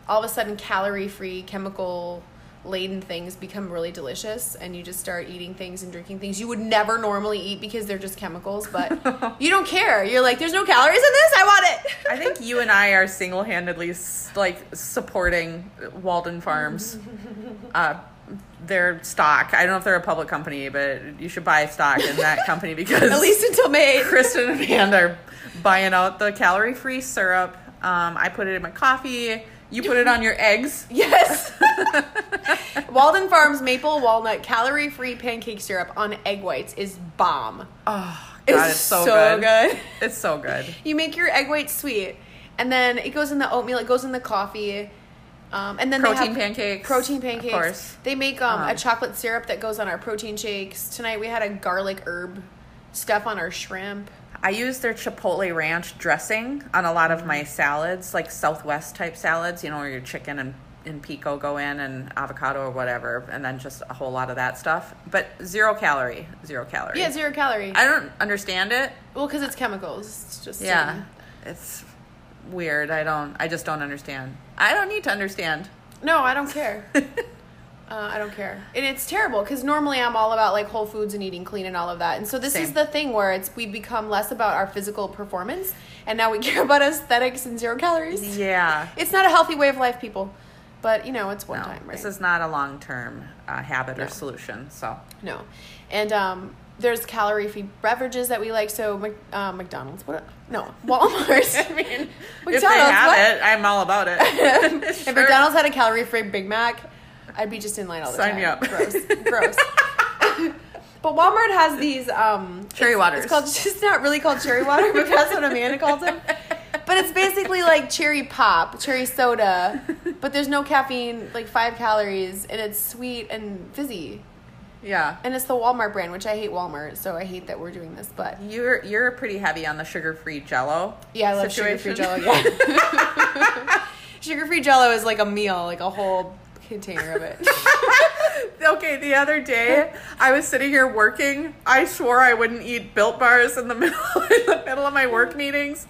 all of a sudden calorie free, chemical laden things become really delicious and you just start eating things and drinking things you would never normally eat because they're just chemicals but you don't care you're like there's no calories in this i want it I think you and I are single-handedly like supporting Walden Farms. Uh, their stock. I don't know if they're a public company, but you should buy stock in that company because at least until may 8th. Kristin and Amanda are buying out the calorie-free syrup. Um, I put it in my coffee. You put it on your eggs. yes walden farms maple walnut calorie free pancake syrup on egg whites is bomb Oh, God, it's, so, so good. good. It's so good. you make your egg whites sweet and then it goes in the oatmeal it goes in the coffee um, and then Protein pancakes, protein of pancakes course. they make um, a Um, chocolate syrup that goes on our protein shakes tonight we had a garlic herb stuff on our shrimp I use their chipotle ranch dressing on a lot of my salads, like Southwest type salads, you know, where your chicken and, and pico go in and avocado or whatever, and then just a whole lot of that stuff. But zero calorie, zero calorie. yeah zero calorie I don't understand it. well because it's chemicals it's just Yeah. um, It's weird. I don't, I just don't understand. I don't need to understand. No, I don't care. uh, I don't care, and it's terrible because normally I'm all about like whole foods and eating clean and all of that. And so this is the thing where it's we become less about our physical performance, and now we care about aesthetics and zero calories. Yeah. It's not a healthy way of life, people. But you know, it's one No, time, right? this is not a long term uh, habit No. or solution. So, no, and um, there's calorie-free beverages that we like. So uh, McDonald's, what? No, Walmart. I mean, McDonald's. if they have what? it, I'm all about it. if Sure. McDonald's had a calorie-free Big Mac, I'd be just in line all the Sign time. me up. Gross, gross. but Walmart has these um, Cherry it's- waters. It's called. It's not really called cherry water, but that's what Amanda calls them. But it's basically like cherry pop, cherry soda, but there's no caffeine, like five calories, and it's sweet and fizzy. Yeah. And it's the Walmart brand, which I hate Walmart, so I hate that we're doing this. But You're you're pretty heavy on the sugar-free Jello. yeah, I love sugar-free. Jello. Yeah, sugar-free Jello is like a meal, like a whole container of it. okay, the other day I was sitting here working. I swore I wouldn't eat Built Bars in the middle in the middle of my work meetings,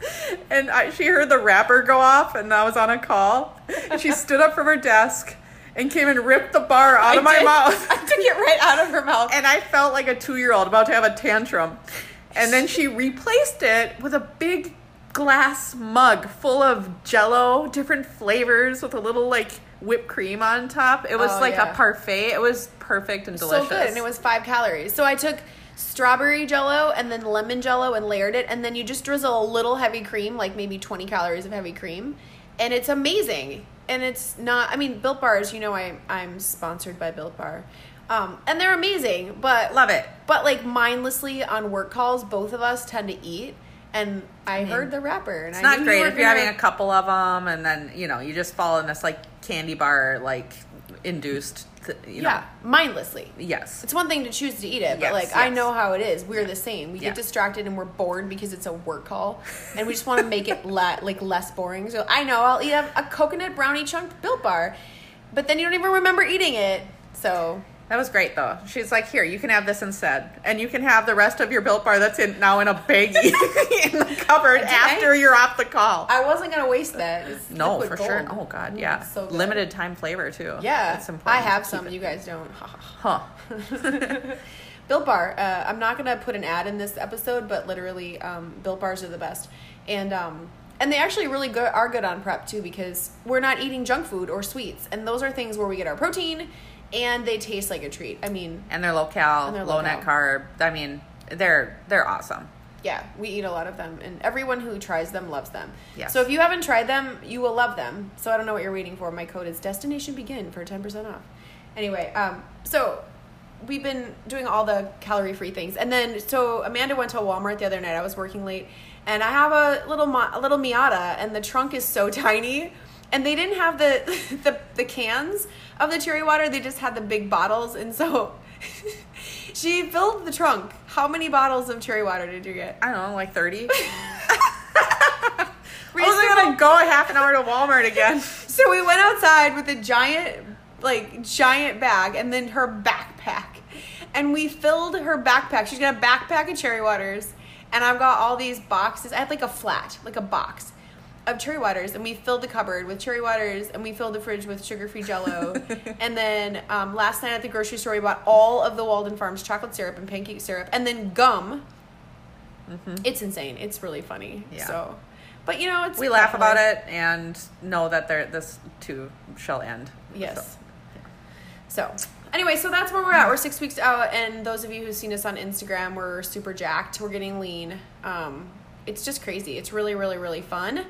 and I, she heard the wrapper go off, and I was on a call. She stood up from her desk and came and ripped the bar out I of my did. mouth. I took it right out of her mouth. and I felt like a two year old about to have a tantrum. And then she replaced it with a big glass mug full of jello, different flavors with a little like whipped cream on top. It was Oh, like yeah. a parfait. It was perfect and delicious. So good, and it was five calories. So I took strawberry jello and then lemon jello and layered it, and then you just drizzle a little heavy cream, like maybe 20 calories of heavy cream, and it's amazing. And it's not, I mean, Built Bars, you know, I, I'm sponsored by Built Bar. Um, and they're amazing, but Love it. But like mindlessly on work calls, both of us tend to eat. And I heard the rapper. and It's I not great if you're having a couple of them and then, you know, you just fall in this like candy bar, like induced, th- you know. yeah, mindlessly. Yes. It's one thing to choose to eat it, but Yes, like I know how it is. We're the same. We Yeah. get distracted and we're bored because it's a work call, and we just want to make it le- like less boring. So I know I'll eat a, a coconut brownie chunk built bar, but then you don't even remember eating it. So That was great though. She's like, here, you can have this instead, and you can have the rest of your built bar that's in now in a baggie in the cupboard Did I? after you're off the call. I wasn't gonna waste that. It's no, for sure. Oh god, Mm, yeah. so. Limited time flavor too. Yeah, it's important. I have some. it- You guys don't. Huh. Built Bar. Uh, I'm not gonna put an ad in this episode, but literally, um, Built Bars are the best, and um, and they actually really good are good on prep too because we're not eating junk food or sweets, and those are things where we get our protein, and they taste like a treat. I mean, And they're low cal, low low net carb. I mean, they're they're awesome. yeah, we eat a lot of them, and everyone who tries them loves them. Yes. So if you haven't tried them, you will love them. So I don't know what you're waiting for. My code is Destination Begin for ten percent off. Anyway, um, so we've been doing all the calorie free things, and then so Amanda went to Walmart the other night. I was working late, and I have a little a little Miata, and the trunk is so tiny. And they didn't have the, the the cans of the cherry water. They just had the big bottles, and so she filled the trunk. How many bottles of cherry water did you get? I don't know, like thirty. Reasonable. wasn't gonna go a half an hour to Walmart again. So we went outside with a giant, like giant bag, and then her backpack, and we filled her backpack. She's got a backpack of cherry waters, and I've got all these boxes. I had like a flat, like a box of cherry waters, and we filled the cupboard with cherry waters, and we filled the fridge with sugar-free Jello. and then um, last night at the grocery store, we bought all of the Walden Farms chocolate syrup and pancake syrup, and then gum. It's insane. It's really funny. Mm-hmm. Yeah. So, but you know, it's we laugh about it and know that there this too shall end. Yes. So, So, anyway, so that's where we're at. We're six weeks out, and those of you who've seen us on Instagram, we're super jacked. We're getting lean. Um, it's just crazy. It's really, really, really fun.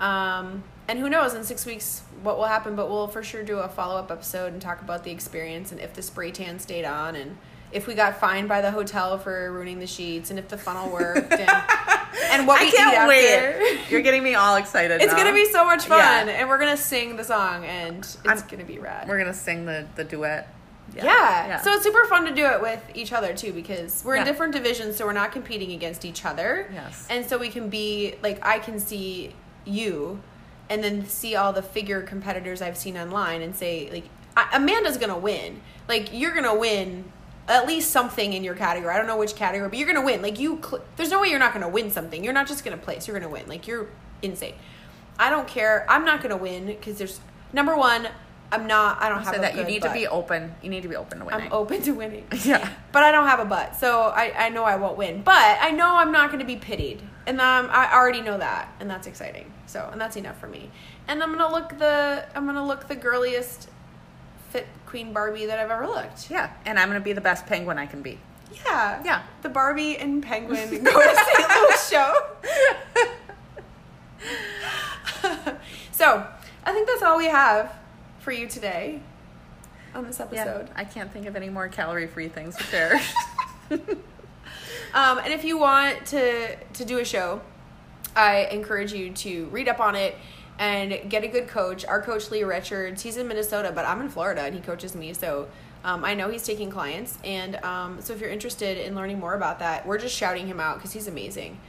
Um, and who knows in six weeks what will happen, but we'll for sure do a follow up episode and talk about the experience and if the spray tan stayed on and if we got fined by the hotel for ruining the sheets and if the funnel worked and, and what we I can't eat after. wait. You're getting me all excited. It's now. gonna be so much fun, Yeah. and we're gonna sing the song, and it's I'm- gonna be rad. We're gonna sing the the duet. Yeah. So it's super fun to do it with each other too because we're in different divisions, so we're not competing against each other. Yes. And so we can be like I can see you and then see all the figure competitors I've seen online and say like I, Amanda's to win. Like you're to win at least something in your category. I don't know which category, but you're to win. Like you cl- there's no way you're not to win something. You're not just to place. You're to win. Like you're insane. I don't care. I'm not to win cuz there's number 1 I'm not I don't have so a that you need butt. to be open. You need to be open to winning. I'm open to winning. Yeah. But I don't have a butt, so I, I know I won't win. But I know I'm not to be pitied, and um, I already know that, and that's exciting. So, and that's enough for me. And I'm gonna look the I'm gonna look the girliest fit Queen Barbie that I've ever looked. Yeah, and I'm gonna be the best penguin I can be. Yeah, Yeah. The Barbie and Penguin go to St. Louis show. so, I think that's all we have for you today on this episode. Yeah, I can't think of any more calorie-free things to share. Um, and if you want to to do a show, I encourage you to read up on it and get a good coach. Our coach Lee Richards, he's in Minnesota, but I'm in Florida, and he coaches me, so um, I know he's taking clients. And um, so if you're interested in learning more about that, we're just shouting him out because he's amazing.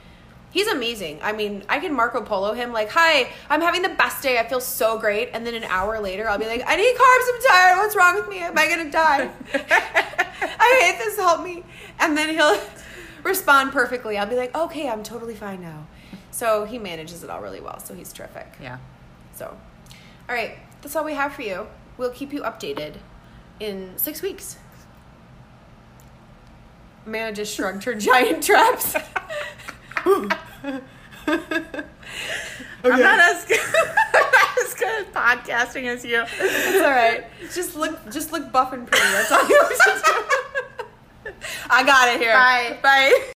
He's amazing. I mean, I can Marco Polo him like, "Hi, I'm having the best day. I feel so great." And then an hour later, I'll be like, "I need carbs. I'm tired. What's wrong with me? Am I gonna die? I hate this. Help me." And then he'll respond perfectly. I'll be like, "Okay, I'm totally fine now." So he manages it all really well. So he's terrific. yeah. So, all right, that's all we have for you. We'll keep you updated in six weeks. Amanda just shrugged her giant traps. I'm not as good, I'm not as good at podcasting as you. It's all right. Just look, just look buff and pretty. That's all you have to do. I got it here. Bye. Bye.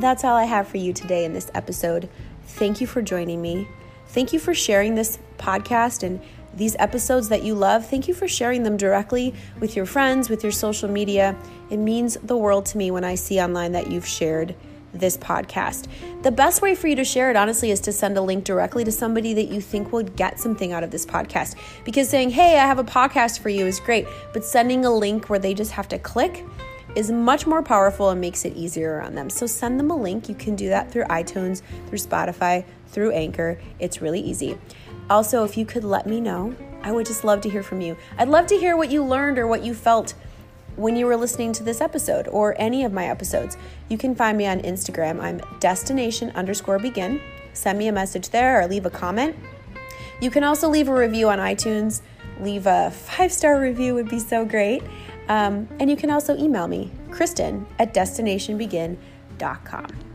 That's all I have for you today in this episode. Thank you for joining me. Thank you for sharing this podcast and these episodes that you love. Thank you for sharing them directly with your friends, with your social media. It means the world to me when I see online that you've shared this podcast. The best way for you to share it, honestly, is to send a link directly to somebody that you think would get something out of this podcast. Because saying, hey, I have a podcast for you is great, but sending a link where they just have to click is much more powerful and makes it easier on them. So send them a link. You can do that through iTunes, through Spotify, through Anchor. It's really easy. Also, if you could let me know, I would just love to hear from you. I'd love to hear what you learned or what you felt when you were listening to this episode or any of my episodes. You can find me on Instagram. I'm destination underscore begin. Send me a message there or leave a comment. You can also leave a review on iTunes. Leave a five star review would be so great. Um, and you can also email me, Kristin at destinationbegin.com.